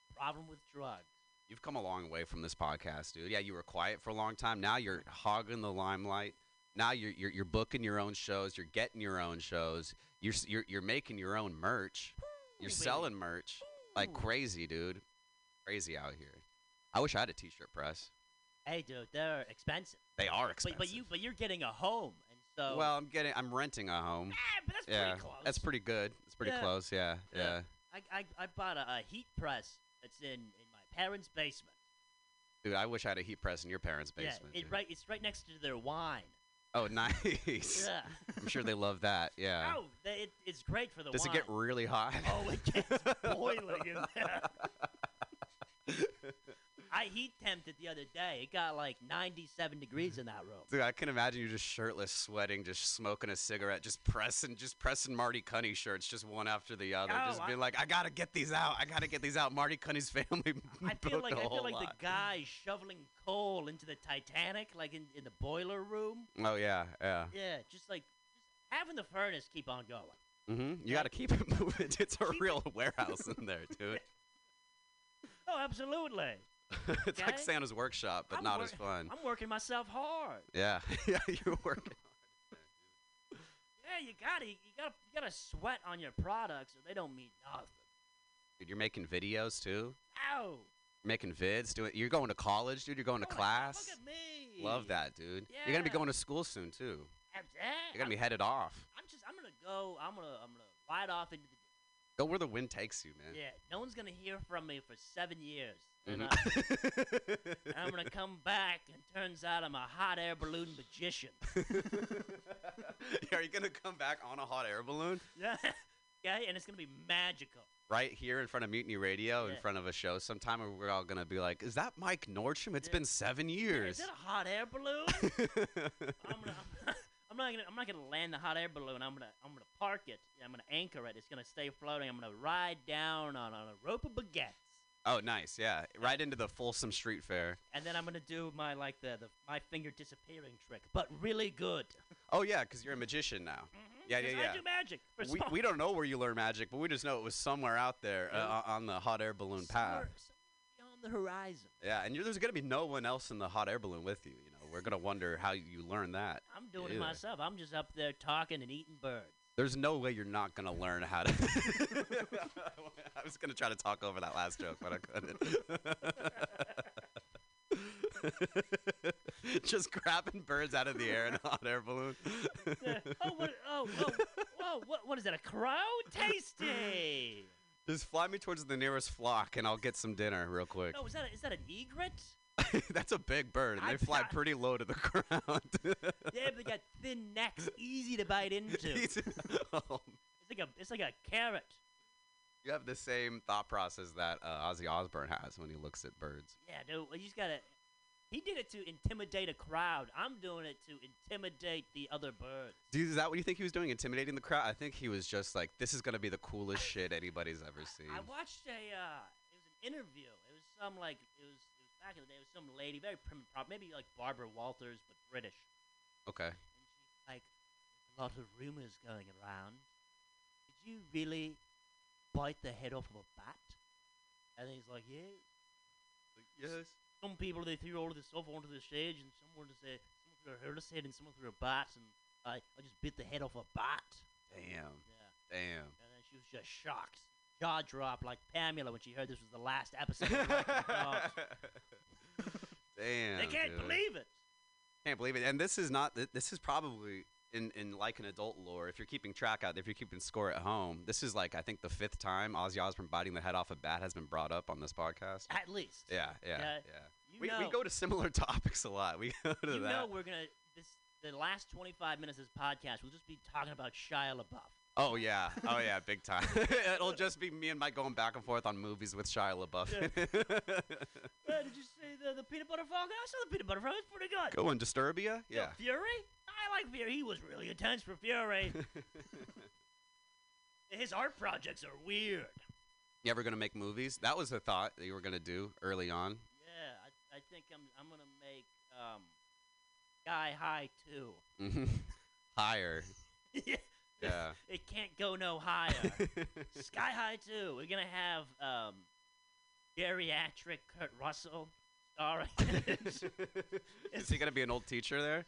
to Problem with drugs. You've come a long way from this podcast, dude. Yeah, you were quiet for a long time. Now you're hogging the limelight. Now you're you're, you're booking your own shows. You're getting your own shows. You're you're, you're making your own merch. You're selling merch like crazy, dude. Crazy out here. I wish I had a t-shirt press. Hey, dude, they're expensive. They are expensive. but you but you're getting a home, and so well, I'm getting I'm renting a home. Ah, but that's yeah, pretty close. that's pretty good. It's pretty Yeah. close. Yeah, yeah. Yeah. I, I, I bought a, a heat press that's in, in my parents' basement. Dude, I wish I had a heat press in your parents' basement. yeah, it dude. right. It's right next to their wine. Oh, nice. Yeah. I'm sure they love that. Yeah. Oh, they, it, it's great for the Does wine. it get really hot? Oh, it gets boiling in there. I heat temped it the other day. It got like 97 degrees in that room. Dude, I can imagine you just shirtless, sweating, just smoking a cigarette, just pressing, just pressing Marty Cunny shirts, just one after the other, Oh, just I- being like, "I gotta get these out. I gotta get these out." Marty Cunny's family. I feel like I feel like lot. the guy shoveling coal into the Titanic, like in, in the boiler room. Oh yeah, yeah. Yeah, just like just having the furnace keep on going. Mm-hmm. You gotta keep it moving. It's a real warehouse in there, dude. Oh, absolutely. it's like Santa's workshop, but I'm not wor- as fun. I'm working myself hard. Yeah, yeah. You're working. Yeah, you gotta, you gotta, you gotta sweat on your products, or they don't mean nothing. Dude, you're making videos too. Ow! You're making vids. Doing. You're going to college, dude. You're going to Oh class. Look at me. Love that, dude. Yeah. You're gonna be going to school soon too. I'm, You're gonna be headed off. I'm just, I'm gonna go. I'm gonna, I'm gonna ride off into the. Go where the wind takes you, man. Yeah, no one's gonna hear from me for seven years. And. I, and I'm gonna come back, and turns out I'm a hot air balloon magician. Are you gonna come back on a hot air balloon? yeah, okay, and it's gonna be magical. Right here in front of Mutiny Radio, in front of a show sometime, we're all gonna be like, "Is that Mike Nordstrom? It's Yeah. been seven Yeah, years." Is that a hot air balloon? I'm gonna, I'm, I'm not gonna, I'm not gonna land the hot air balloon. I'm gonna, I'm gonna park it. I'm gonna anchor it. It's gonna stay floating. I'm gonna ride down on, on a rope of baguettes, oh, nice, yeah, right into the Folsom Street Fair. and then I'm gonna do my like the, the my finger disappearing trick, but really good. Oh yeah, because you're a magician now. Mhm. Yeah, yeah, yeah. I do magic. We, we don't know where you learn magic, but we just know it was somewhere out there uh, on the hot air balloon somewhere- path. somewhere beyond the horizon. Yeah, and you're, there's gonna be no one else in the hot air balloon with you. You know, we're gonna wonder how you learn that. I'm doing it myself. I'm just up there talking and eating birds. There's no way you're not gonna learn how to. I was gonna try to talk over that last joke, but I couldn't. Just grabbing birds out of the air in a hot air balloon. Oh, what? Oh, oh, whoa! What? What is that? A crow? Tasty. Just fly me towards the nearest flock, and I'll get some dinner real quick. Oh, is that a, is that an egret? That's a big bird, and I they fly pretty low to the ground. Yeah, but they got thin necks, easy to bite into. It's Oh, like a it's like a carrot. you have the same thought process that uh, Ozzy Osbourne has when he looks at birds. Yeah, dude. well, You just gotta. He did it to intimidate a crowd. I'm doing it to intimidate the other birds. Dude, is that what you think he was doing? Intimidating the crowd? I think he was just like, this is gonna be the coolest shit anybody's ever seen. I watched a. Uh, it was an interview. It was some like it was. It was back in the day. It was some lady, very primitive, prob- maybe like Barbara Walters, but British. okay. And she's like, a lot of rumors going around. Did you really bite the head off of a bat?" And he's like, "Yeah." yes. Some people they threw all of this stuff onto the stage, and someone to say someone threw a hairless head, and someone threw a bat, and I I just bit the head off a bat. Damn. Yeah. Damn. And then she was just shocked, jaw dropped like Pamela when she heard this was the last episode. of Rock the Dogs. Damn. they can't dude. believe it. Can't believe it. And this is not. This is probably in in like an adult lore. If you're keeping track out, if you're keeping score at home, this is like I think the fifth time Ozzy Osbourne biting the head off a bat has been brought up on this podcast. At least. Yeah, yeah, Yeah, yeah. We, know, we go to similar topics a lot. We go to you that. know we're gonna this the last 25 minutes of this podcast. We'll just be talking about Shia LaBeouf. Oh yeah, oh yeah, big time. It'll just be me and Mike going back and forth on movies with Shia LaBeouf. Uh, did you see the, the peanut butter frog? I saw the peanut butter frog. It's pretty good. Go on, Disturbia. Yo, Yeah. Fury? I like Fury. He was really intense for Fury. His art projects are weird. You ever gonna make movies? That was a thought that you were gonna do early on. Yeah, I, I think I'm I'm gonna make um, Sky High too. Higher. yeah, Yeah. it can't go no higher. Sky High too. We're gonna have um, geriatric Kurt Russell starring. in it. Is he gonna be an old teacher there,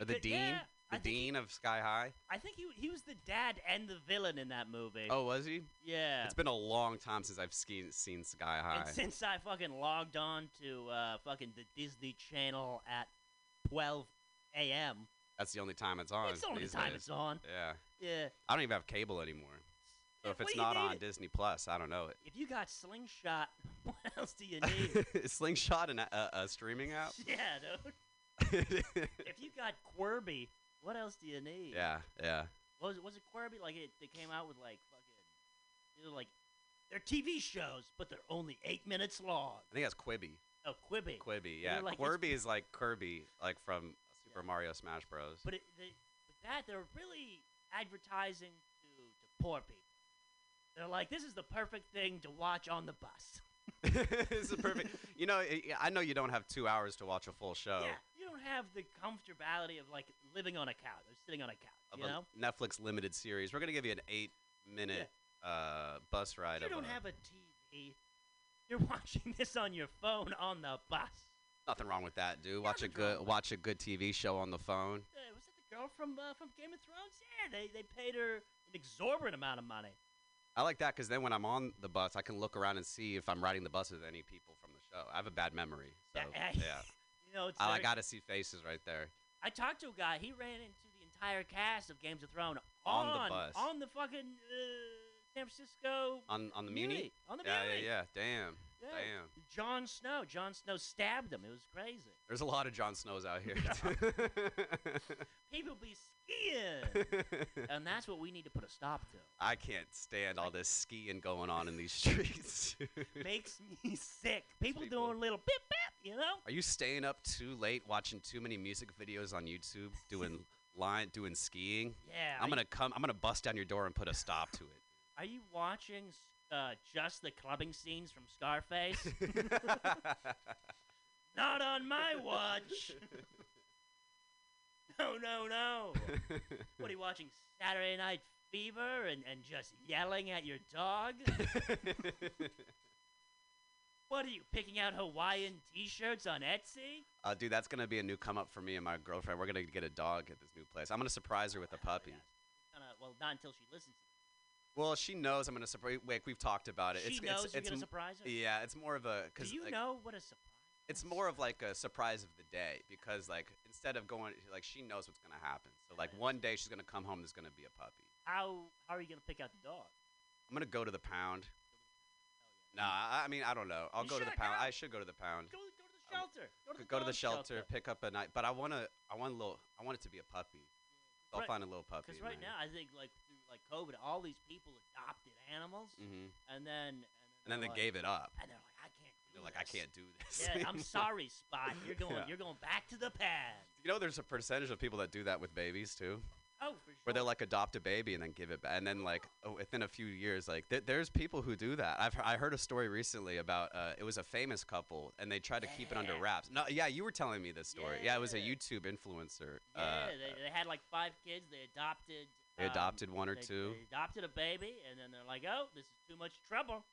or the Th- dean? yeah, the I think he- dean of Sky High? I think he he was the dad and the villain in that movie. Oh, was he? yeah. It's been a long time since I've seen seen Sky High. And since I fucking logged on to uh, fucking the Disney Channel at 12 a.m., That's the only time it's on. it's the only time days. it's on. Yeah. Yeah. I don't even have cable anymore. So if what it's not on need? Disney Plus, I don't know it. If you got Slingshot, what else do you need? Slingshot and a, a, a streaming app. yeah, dude. If you got Quirby, what else do you need? yeah, yeah. Was it was it Quirby? Like it, they came out with like fucking, you know, like they're TV shows, but they're only eight minutes long. I think that's Quibi. Oh, Quibi. Quibi, They're yeah. like- Kirby is like Kirby, like from Super Yeah. Mario Smash Bros. But it, they, with that, they're really advertising to, to poor people. They're like, this is the perfect thing to watch on the bus. this is perfect. You know, I- know you don't have two hours to watch a full show Yeah, you don't have the comfortability of like living on a couch or sitting on a couch. of You know, Netflix limited series. We're gonna give you an eight-minute uh, bus ride. you don't have a TV. You're watching this on your phone on the bus. Nothing wrong with that, dude. Watch a Nothing good watch a good TV show on the phone. Uh, was that the girl from uh, from Game of Thrones? Yeah, they they paid her an exorbitant amount of money. I like that because then when I'm on the bus, I can look around and see if I'm riding the bus with any people from the show. I have a bad memory, so Yeah, I- You know, it's I, I got to see faces right there. I talked to a guy. He ran into the entire cast of Games of Thrones On on the bus. on the fucking uh, San Francisco On on the Muni. On the Yeah, Muni. yeah, yeah. Damn, Yeah. damn. Jon Snow. Jon Snow stabbed him. It was crazy. There's a lot of Jon Snows out here. People be skiing, and that's what we need to put a stop to. I can't stand all this skiing going on in these streets. Makes me sick. People, People- doing little bip bip. You know. Are you staying up too late watching too many music videos on YouTube doing line doing skiing? Yeah. I'm gonna come. I'm gonna bust down your door and put a stop to it. Are you watching uh, just the clubbing scenes from Scarface? Not on my watch. No, no, no. what are you watching? Saturday Night Fever and, and just yelling at your dog? what are you picking out Hawaiian T-shirts on Etsy? Uh, dude, that's gonna be a new come up for me and my girlfriend. We're gonna get a dog at this new place. I'm gonna surprise her with a puppy. Well, not until she listens. Well, she knows I'm gonna surprise. Wait, we've talked about it. She it's, knows it's, you're it's gonna m- surprise her? Yeah, it's more of a Do because you like, know what a surprise? it's more of like a surprise of the day because like instead of going like she knows what's gonna happen. So like one day she's gonna come home. There's gonna be a puppy. How how are you gonna pick out the dog? I'm gonna go to the pound. Nah, I, I mean I don't know. I'll You go to the pound. go. I should go to the pound. Go, go to the shelter. Go to the, Go to the dog shelter, pick up a night. But I wanna, I want a little, I want it to be a puppy. I'll Right, find a little puppy. Because right now, I think like like COVID, all these people adopted animals, hmm and then and then they they're gave it up. and they're like, I can't. Do They're like, I this." can't do this. Yeah, I'm sorry, Spot. You're going. Yeah. You're going back to the pad. You know, there's a percentage of people that do that with babies too, Oh, for sure. where they'll like adopt a baby and then give it back, and then like oh, within a few years, like th- there's people who do that. I've I heard a story recently about uh, it was a famous couple and they tried to keep it under wraps. No, yeah, you were telling me this story. Yeah, it was a YouTube influencer. yeah, uh, they, they had like five kids. They adopted. They um, adopted one or they- two. They adopted a baby, and then they're like, "Oh, this is too much trouble,"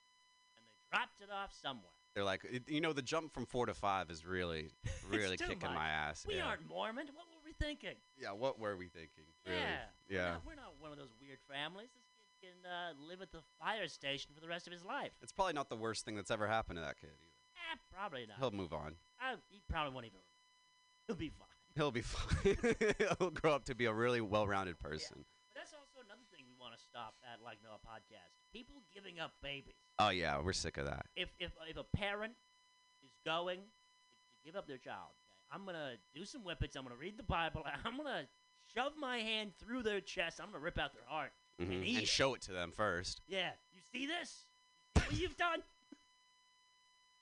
and they dropped it off somewhere. They're like, you know, the jump from four to five is really, really kicking much. my ass. We yeah. aren't Mormon. What were we thinking? Yeah, what were we thinking? Really? Yeah. We're Yeah. not, we're not one of those weird families. This kid can uh, live at the fire station for the rest of his life. It's probably not the worst thing that's ever happened to that kid. Either. Eh, probably not. He'll move on. I, he probably won't even. He'll be fine. He'll be fine. He'll grow up to be a really well-rounded person. But stop at Like Noah Podcast. People giving up babies. Oh yeah, we're sick of that. If if if a parent is going to give up their child, I'm gonna do some whippets. I'm gonna read the Bible. I'm gonna shove my hand through their chest. I'm gonna rip out their heart Mhm. and eat And show it to them first. Yeah, you see this? You see what you've done?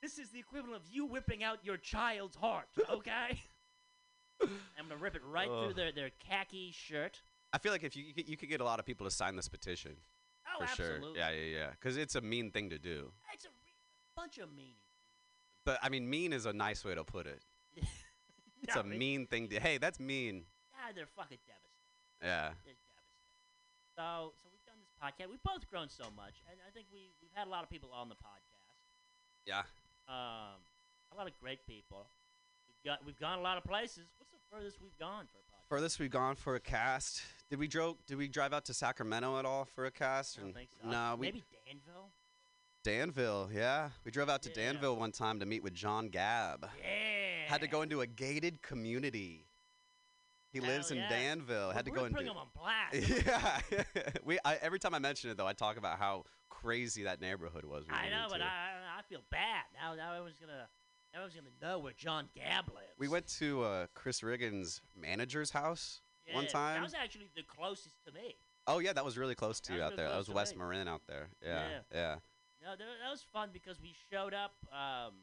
This is the equivalent of you whipping out your child's heart, okay? I'm gonna rip it right through their, their khaki shirt. I feel like if you you could, you could get a lot of people to sign this petition Oh, for absolutely. sure. Yeah, yeah, yeah. Because it's a mean thing to do. It's a re- bunch of meanies. But I mean, mean is a nice way to put it. It's No, a it- mean thing to. Hey, that's mean. Ah, they're fucking devastating. Yeah. They're devastating. So, so we've done this podcast. We've both grown so much, and I think we we've had a lot of people on the podcast. Yeah. Um, a lot of great people. We've got we've gone a lot of places. What's the furthest we've gone for a podcast? Furthest we've gone for a cast. Did we drove? Did we drive out to Sacramento at all for a cast? I don't think so. No, we maybe Danville. Danville. Yeah, we drove out to Yeah. Danville one time to meet with John Gabb. Yeah. Had to go into a gated community. He Hell lives in yeah. Danville. Had to go and putting do. them on blast. Yeah, we. I, every time I mention it, though, I talk about how crazy that neighborhood was. we I know, but. I I feel bad now. Now I was gonna. Now I was gonna know where John Gabb lives. we went to uh, Chris Riggins' manager's house one time. That was actually the closest to me. oh yeah, that was really close to That you out there. That was West me. Marin out there. Yeah, Yeah. yeah. No, that, that was fun because we showed up. Um,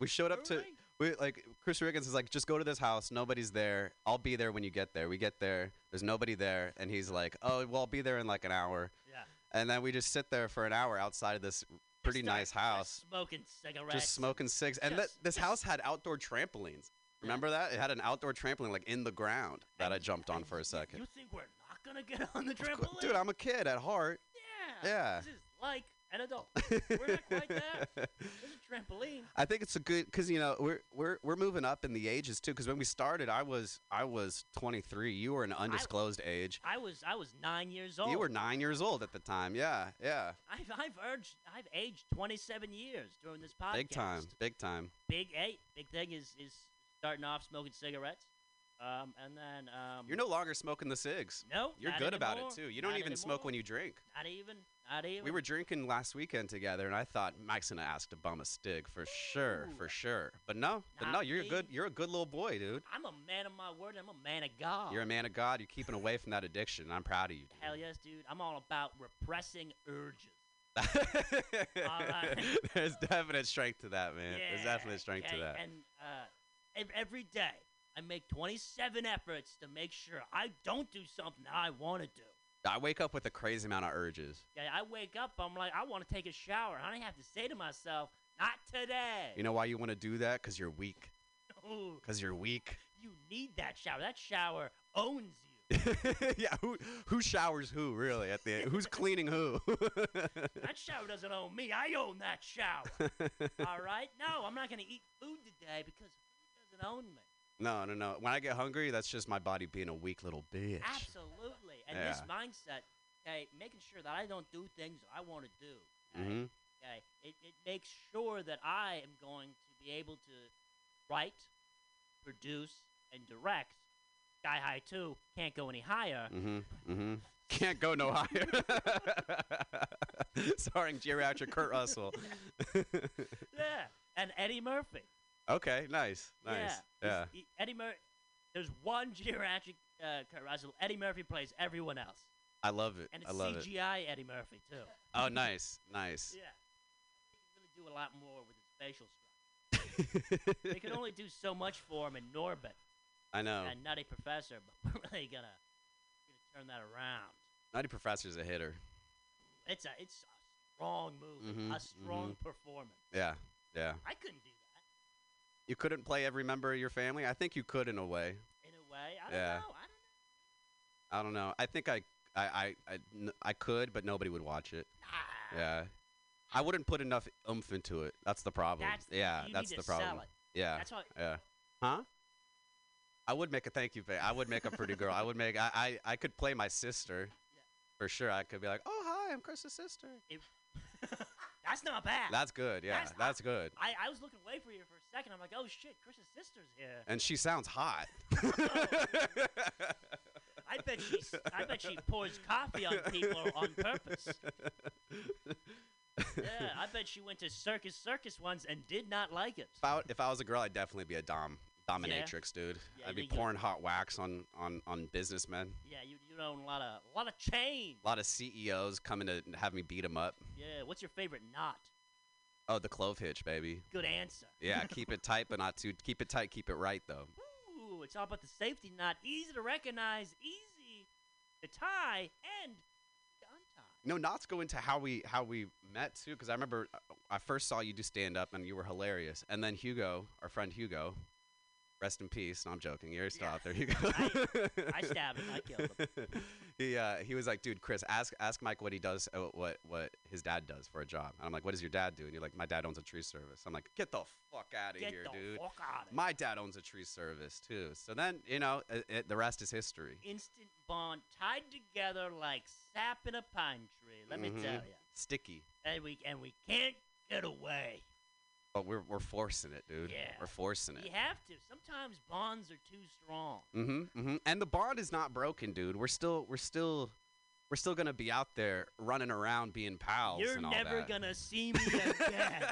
We showed up to. early. We like Chris Riggins is like, just go to this house. Nobody's there. I'll be there when you get there. We get there. There's nobody there, and he's like, oh well, I'll be there in like an hour. Yeah. And then we just sit there for an hour outside of this pretty Just nice house, smoking cigarettes. just smoking cigs. And that Just- this just- house had outdoor trampolines. Remember that? It had an outdoor trampoline like in the ground that I jumped on for a second. You think we're not gonna get on the trampoline? Dude, I'm a kid at heart. yeah. Yeah. This is like an adult. we're not quite there. There's a trampoline. I think it's a good because you know we're we're we're moving up in the ages too. Because when we started, I was I was 23. You were an undisclosed age. I was I was nine years old. You were nine years old at the time. Yeah, yeah. I've I've urged I've aged 27 years during this podcast. Big time, big time. Big eight. Big thing is is starting off smoking cigarettes. Um, and then um, You're no longer smoking the cigs. no. You're good about it too. You don't even smoke when you drink. Not even. Not even. We were drinking last weekend together, and I thought Mike's gonna ask to bum a stig for sure, for sure. But no, but no, you're a good, you're a good little boy, dude. I'm a man of my word. I'm a man of God. You're a man of God. You're keeping away from that addiction. I'm proud of you. Dude. Hell yes, dude. I'm all about repressing urges. There's definite strength to that, man. There's Yeah, definite strength to that. And uh, every day, I make 27 efforts to make sure I don't do something that I want to do. I wake up with a crazy amount of urges. Okay, I wake up, I'm like, I want to take a shower. I don't have to say to myself, not today. You know why you want to do that? Because you're weak. Because you're weak. You need that shower. That shower owns you. yeah, who who showers who really at the end? Who's cleaning who? That shower doesn't own me. I own that shower. All right? No, I'm not going to eat food today because food doesn't own me. no, no, no. When I get hungry, that's just my body being a weak little bitch. Absolutely. And this mindset, okay, making sure that I don't do things I want to do. Okay? hmm okay, it, it makes sure that I am going to be able to write, produce, and direct. Sky High 2 can't go any higher. Mm-hmm. Mm-hmm. Can't go no higher. Starring geriatric Kurt Russell. Yeah. And Eddie Murphy. Okay, nice, nice. Yeah. Yeah. Eddie Murphy. There's one geriatric uh, Kurt Russell. Eddie Murphy plays everyone else. I love it. And I it's love it. CGI Eddie Murphy, too. Oh, nice, nice. Yeah. He can really do a lot more with his facial structure. they can only do so much for him in Norbit I know. and Nutty Professor, but we're really gonna, gonna turn that around. Nutty Professor's a hitter. It's a it's a strong movie, Mhm, a strong performance. Yeah, yeah. I couldn't do You couldn't play every member of your family. I think you could in a way. in a way. I don't Yeah. know. I don't know. I don't know. I think I, I, I, I, n- I could, but nobody would watch it. don't. Yeah. I wouldn't put enough oomph into it. That's the problem. That's yeah, you that's the problem. Yeah. That's why. Yeah. Huh? I would make a thank you. I would make a pretty girl. I would make. I, I. I could play my sister. For sure. I could be like, oh hi, I'm Chris's sister. If, that's not bad. That's good. Yeah, That's- that's good. I, I was looking away for you for a second. I'm like, oh shit, Chris's sister's here. And she sounds hot. I bet she I bet she pours coffee on people on purpose. Yeah, I bet she went to Circus Circus once and did not like it. If I, if I was a girl, I'd definitely be a dom dominatrix, dude. Yeah, I'd be pouring hot wax on on on businessmen. Yeah, you you own a lot of a lot of chain. A lot of CEOs coming to have me beat them up. Yeah, what's your favorite knot? Oh, the clove hitch, baby. Good answer. Yeah, keep it tight, but not too. Keep it tight, keep it right, though. Ooh, it's all about the safety knot. Easy to recognize, easy to tie, and to untie. No, knots go into how we how we met too, because I remember uh, I first saw you do stand up and you were hilarious, and then Hugo, our friend Hugo, rest in peace. No, I'm joking. You're still Yeah. out there, Hugo. I stabbed him. I killed him. he uh, he was like, dude, Chris, ask ask Mike what he does, uh, what what his dad does for a job. And I'm like, what does your dad do? And you're like, my dad owns a tree service. I'm like, get the fuck out of Get here, the dude. fuck out of My dad owns a tree service too. So then you know, it, it, the rest is history. Instant bond, tied together like sap in a pine tree. Let me Mhm. tell you. Sticky. And we and we can't get away. But we're we're forcing it, dude. Yeah. We're forcing it. You have to. Sometimes bonds are too strong. Mm-hmm, mm-hmm. And the bond is not broken, dude. We're still we're still we're still gonna be out there running around being pals. You're and all never that. gonna see me again.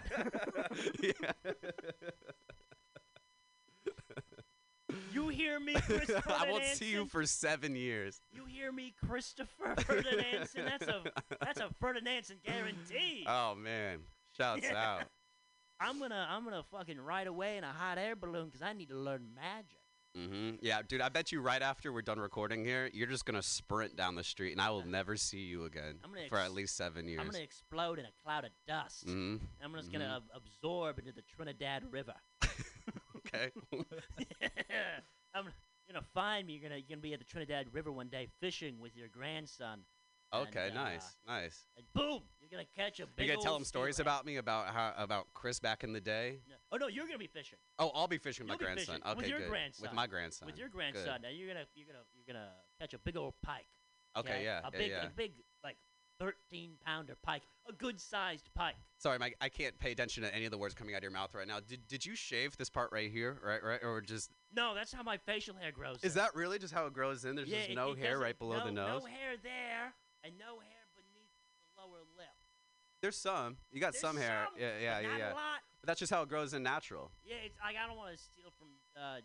you hear me, Christopher I won't Ferdinand? see you for seven years. You hear me, Christopher Ferdinand? That's a that's a Ferdinand guarantee. Oh man, shouts Yeah. out. I'm gonna I'm gonna fucking ride away in a hot air balloon because I need to learn magic. Mm-hmm. Yeah, dude. I bet you right after we're done recording here, you're just gonna sprint down the street, and I will never see you again gonna for at least seven years. I'm gonna explode in a cloud of dust. mm-hmm. I'm just gonna ab- absorb into the Trinidad River. Okay. I'm you're gonna find me. You're gonna you're gonna be at the Trinidad River one day fishing with your grandson. okay. And, uh, nice. Nice. And boom, you're gonna catch a big. You gonna tell them stories stingray. about me about how about Chris back in the day? No. Oh no, you're gonna be fishing Oh, I'll be fishing with my grandson. fishing Okay, with your good. grandson. With my grandson. with your Good. grandson, and you're gonna you're gonna you're gonna catch a big old pike. Okay, yeah, a yeah, big yeah. a big like 13 pounder pike, a good sized pike. Sorry, Mike. I can't pay attention to any of the words coming out of your mouth right now. Did Did you shave this part right here, right, right, or just No, that's how my facial hair grows. is in. that really just how it grows in? There's yeah, just it- no it hair right below no, the nose. No hair there, and no hair There's some. You got There's some hair. some, yeah, yeah, but yeah, not yeah. a lot. But that's just how it grows in natural. Yeah, it's like I don't want to steal from uh, uh,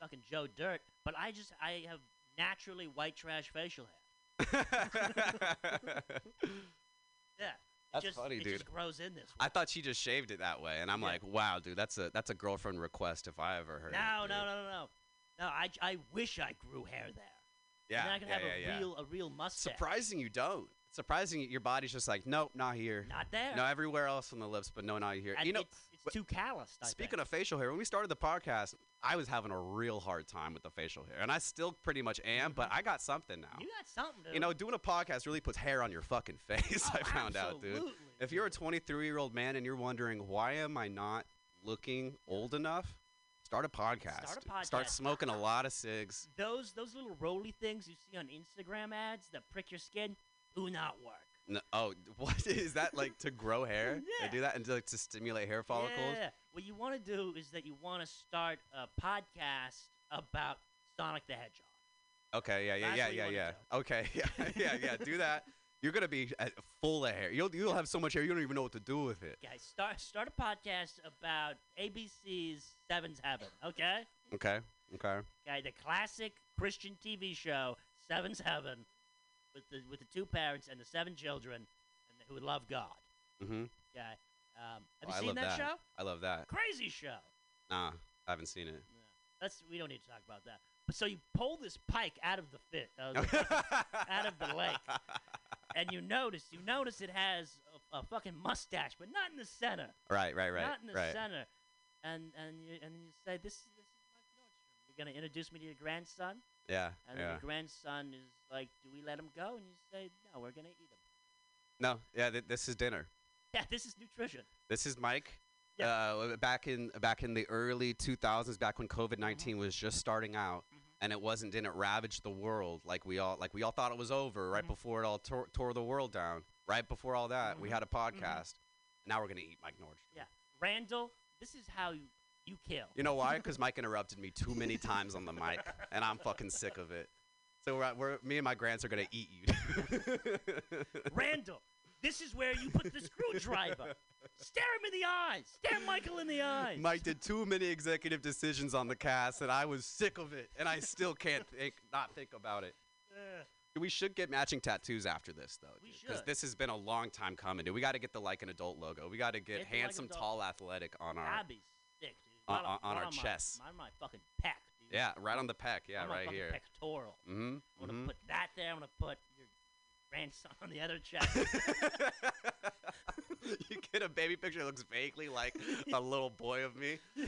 fucking Joe Dirt, but I just I have naturally white trash facial hair. Yeah, That's just, funny, it dude. Just grows in this. I way. thought she just shaved it that way, and I'm Yeah. like, wow, dude, that's a that's a girlfriend request if I ever heard. No, it, no, dude. no, no, no. No, I, I wish I grew hair there. Yeah, and then I can yeah, have yeah, a yeah. real a real mustache. Surprising you don't. Surprising your body's just like, nope, not here. Not there. No, everywhere else on the lips, but no, not here. And you know, it's, it's too calloused. I Speaking think. of facial hair, when we started the podcast, I was having a real hard time with the facial hair, and I still pretty much am. But I got something now. You got something. Dude. You know, doing a podcast really puts hair on your fucking face. Oh, I found out, dude. If you're a 23 year old man and you're wondering why am I not looking old enough, start a podcast. Start a podcast. Start smoking a lot of cigs. those those little roly things you see on Instagram ads that prick your skin do not work. No, oh, what is that like to grow hair? Yeah. They do that and to, like, to stimulate hair follicles. Yeah. What you want to do is that you want to start a podcast about Sonic the Hedgehog. Okay, yeah, yeah, That's yeah, yeah, yeah. Okay, yeah, yeah, yeah. Do that. You're gonna be uh, full of hair. You'll you'll have so much hair you don't even know what to do with it. Guys, start start a podcast about ABC's Seven's Heaven. Okay. Okay, okay. Okay. The classic Christian TV show Seven's Heaven, with the with the two parents and the seven children, and who love God. Mm-hmm. Okay. Um, have Oh, you seen that, that. show? I love that. Crazy show. Nah, I haven't seen it. Yeah. That's we don't need to talk about that. But so you pull this pike out of the fit, uh, out of the lake, and you notice you notice it has a, a fucking mustache, but not in the center. right, right, right, Not in the right. center. And and you and you say this is this is Mike Nordstrom. You're gonna introduce me to your grandson, Yeah, and yeah. your grandson is like, "Do we let him go?" And you say, "No, we're gonna eat him." No, yeah. Th- this is dinner. Yeah, this is nutrition. This is Mike. Yeah. Uh, back in back in the early 2000s, back when COVID Mm-hmm. 19 was just starting out, and it wasn't didn't ravage the world like we all like we all thought it was over right Mhm. before it all tore, tore the world down. Right before all that, we Mhm. had a podcast. Now we're gonna eat Mike Nordstrom. Yeah, Randall, this is how you, you kill. You know why? Because Mike interrupted me too many times on the mic, and I'm fucking sick of it. So we're, we're me and my grands are gonna eat you. Randall, this is where you put the screwdriver. Stare him in the eyes. Stare Michael in the eyes. Mike did too many executive decisions on the cast, and I was sick of it, and I still can't think, not think about it. Ugh. We should get matching tattoos after this, though. We Because this has been a long time coming, dude. We got to get the like an adult logo. We got to get Get the Like handsome, tall, athletic on our. That'd be sick, dude. On- on- on our my- chests. On my fucking pec, dude. Yeah, right on the peck. Yeah, on right fucking here. Pectoral. Mm-hmm. I'm gonna mm-hmm. put that there. I'm gonna put your grandson on the other chest. you get a baby picture that looks vaguely like a little boy of me. yeah,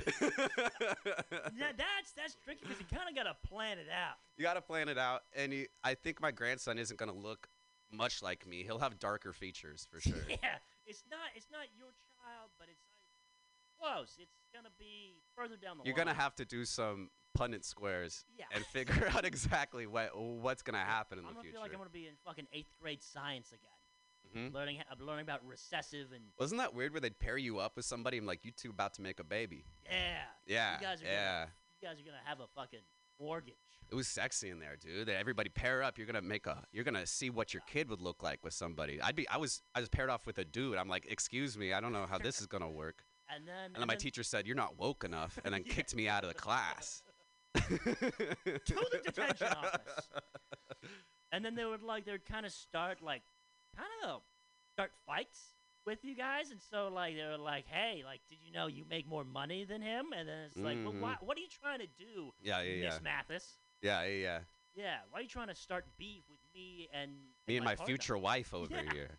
that's that's tricky because you kind of gotta plan it out. you got to plan it out, and you, I think my grandson isn't gonna look much like me. He'll have darker features for sure. Yeah, it's not it's not your child, but it's close. It's gonna be further down the line. You're line. gonna have to do some Punnett squares Yeah. and figure out exactly what what's gonna happen in I'm the gonna future. feel like I'm gonna be in fucking eighth grade science again, Mhm. learning learning about recessive and Wasn't that weird where they'd pair you up with somebody and like you two about to make a baby? yeah. Yeah, You guys are yeah. Gonna, you guys are gonna have a fucking mortgage. It was sexy in there, dude. That everybody pair up. You're gonna make a. You're gonna see what your kid would look like with somebody. I'd be. I was. I was paired off with a dude. I'm like, excuse me. I don't know how this is gonna work. And then And then my teacher said, "You're not woke enough," and then Yeah. kicked me out of the class. to the detention office. And then they would like they would kind of start like kind of start fights with you guys, and so like they were like, "Hey, like, did you know you make more money than him?" And then it's like, "Well, Mhm. why, what are you trying to do, Yeah, yeah, yeah, Miss Mathis? yeah, yeah, yeah. Yeah, why are you trying to start beef with me and Me and my, partner?" future wife over Yeah. here.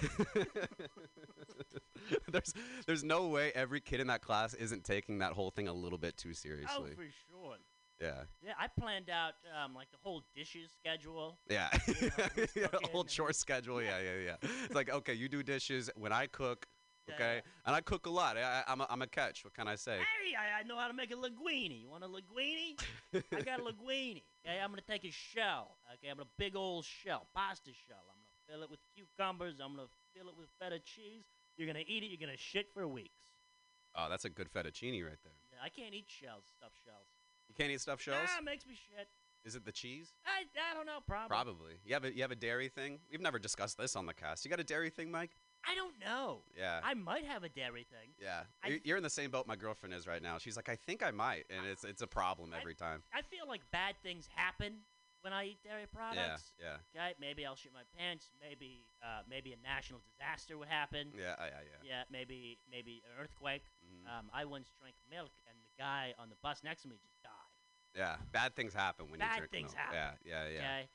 there's there's no way every kid in that class isn't taking that whole thing a little bit too seriously. Oh, seriously. for sure. yeah. Yeah, I planned out um, like the whole dishes schedule. Yeah. know, yeah whole chore schedule. Yeah, yeah, yeah. It's like, okay, you do dishes when I cook, okay? yeah. And I cook a lot. I, I'm, a, I'm a catch. What can I say? Hey, I, I know how to make a linguine. You want a linguine? I got a linguine. Okay, I'm gonna take a shell. Okay, I'm gonna big old shell, pasta shell. I'm fill it with cucumbers. I'm gonna fill it with feta cheese. You're gonna eat it. You're gonna shit for weeks. Oh, that's a good fettuccine right there. Yeah, I can't eat shells, stuffed shells. You can't eat stuffed shells? Nah, it makes me shit. Is it the cheese? I, I don't know, probably. Probably. You have a you have a dairy thing. We've never discussed this on the cast. You got a dairy thing, Mike? I don't know. Yeah. I might have a dairy thing. yeah. I- You're- You're in the same boat my girlfriend is right now. She's like, I think I might, and it's it's a problem every time. I feel like bad things happen when I eat dairy products. yeah, Okay, maybe I'll shit my pants. Maybe, uh, maybe a national disaster would happen. yeah, yeah, yeah. Yeah, maybe maybe an earthquake. Mhm. Um, I once drank milk, and the guy on the bus next to me just died. Yeah, bad things happen when Bad you drink things milk. happen. Yeah, yeah, yeah. Okay,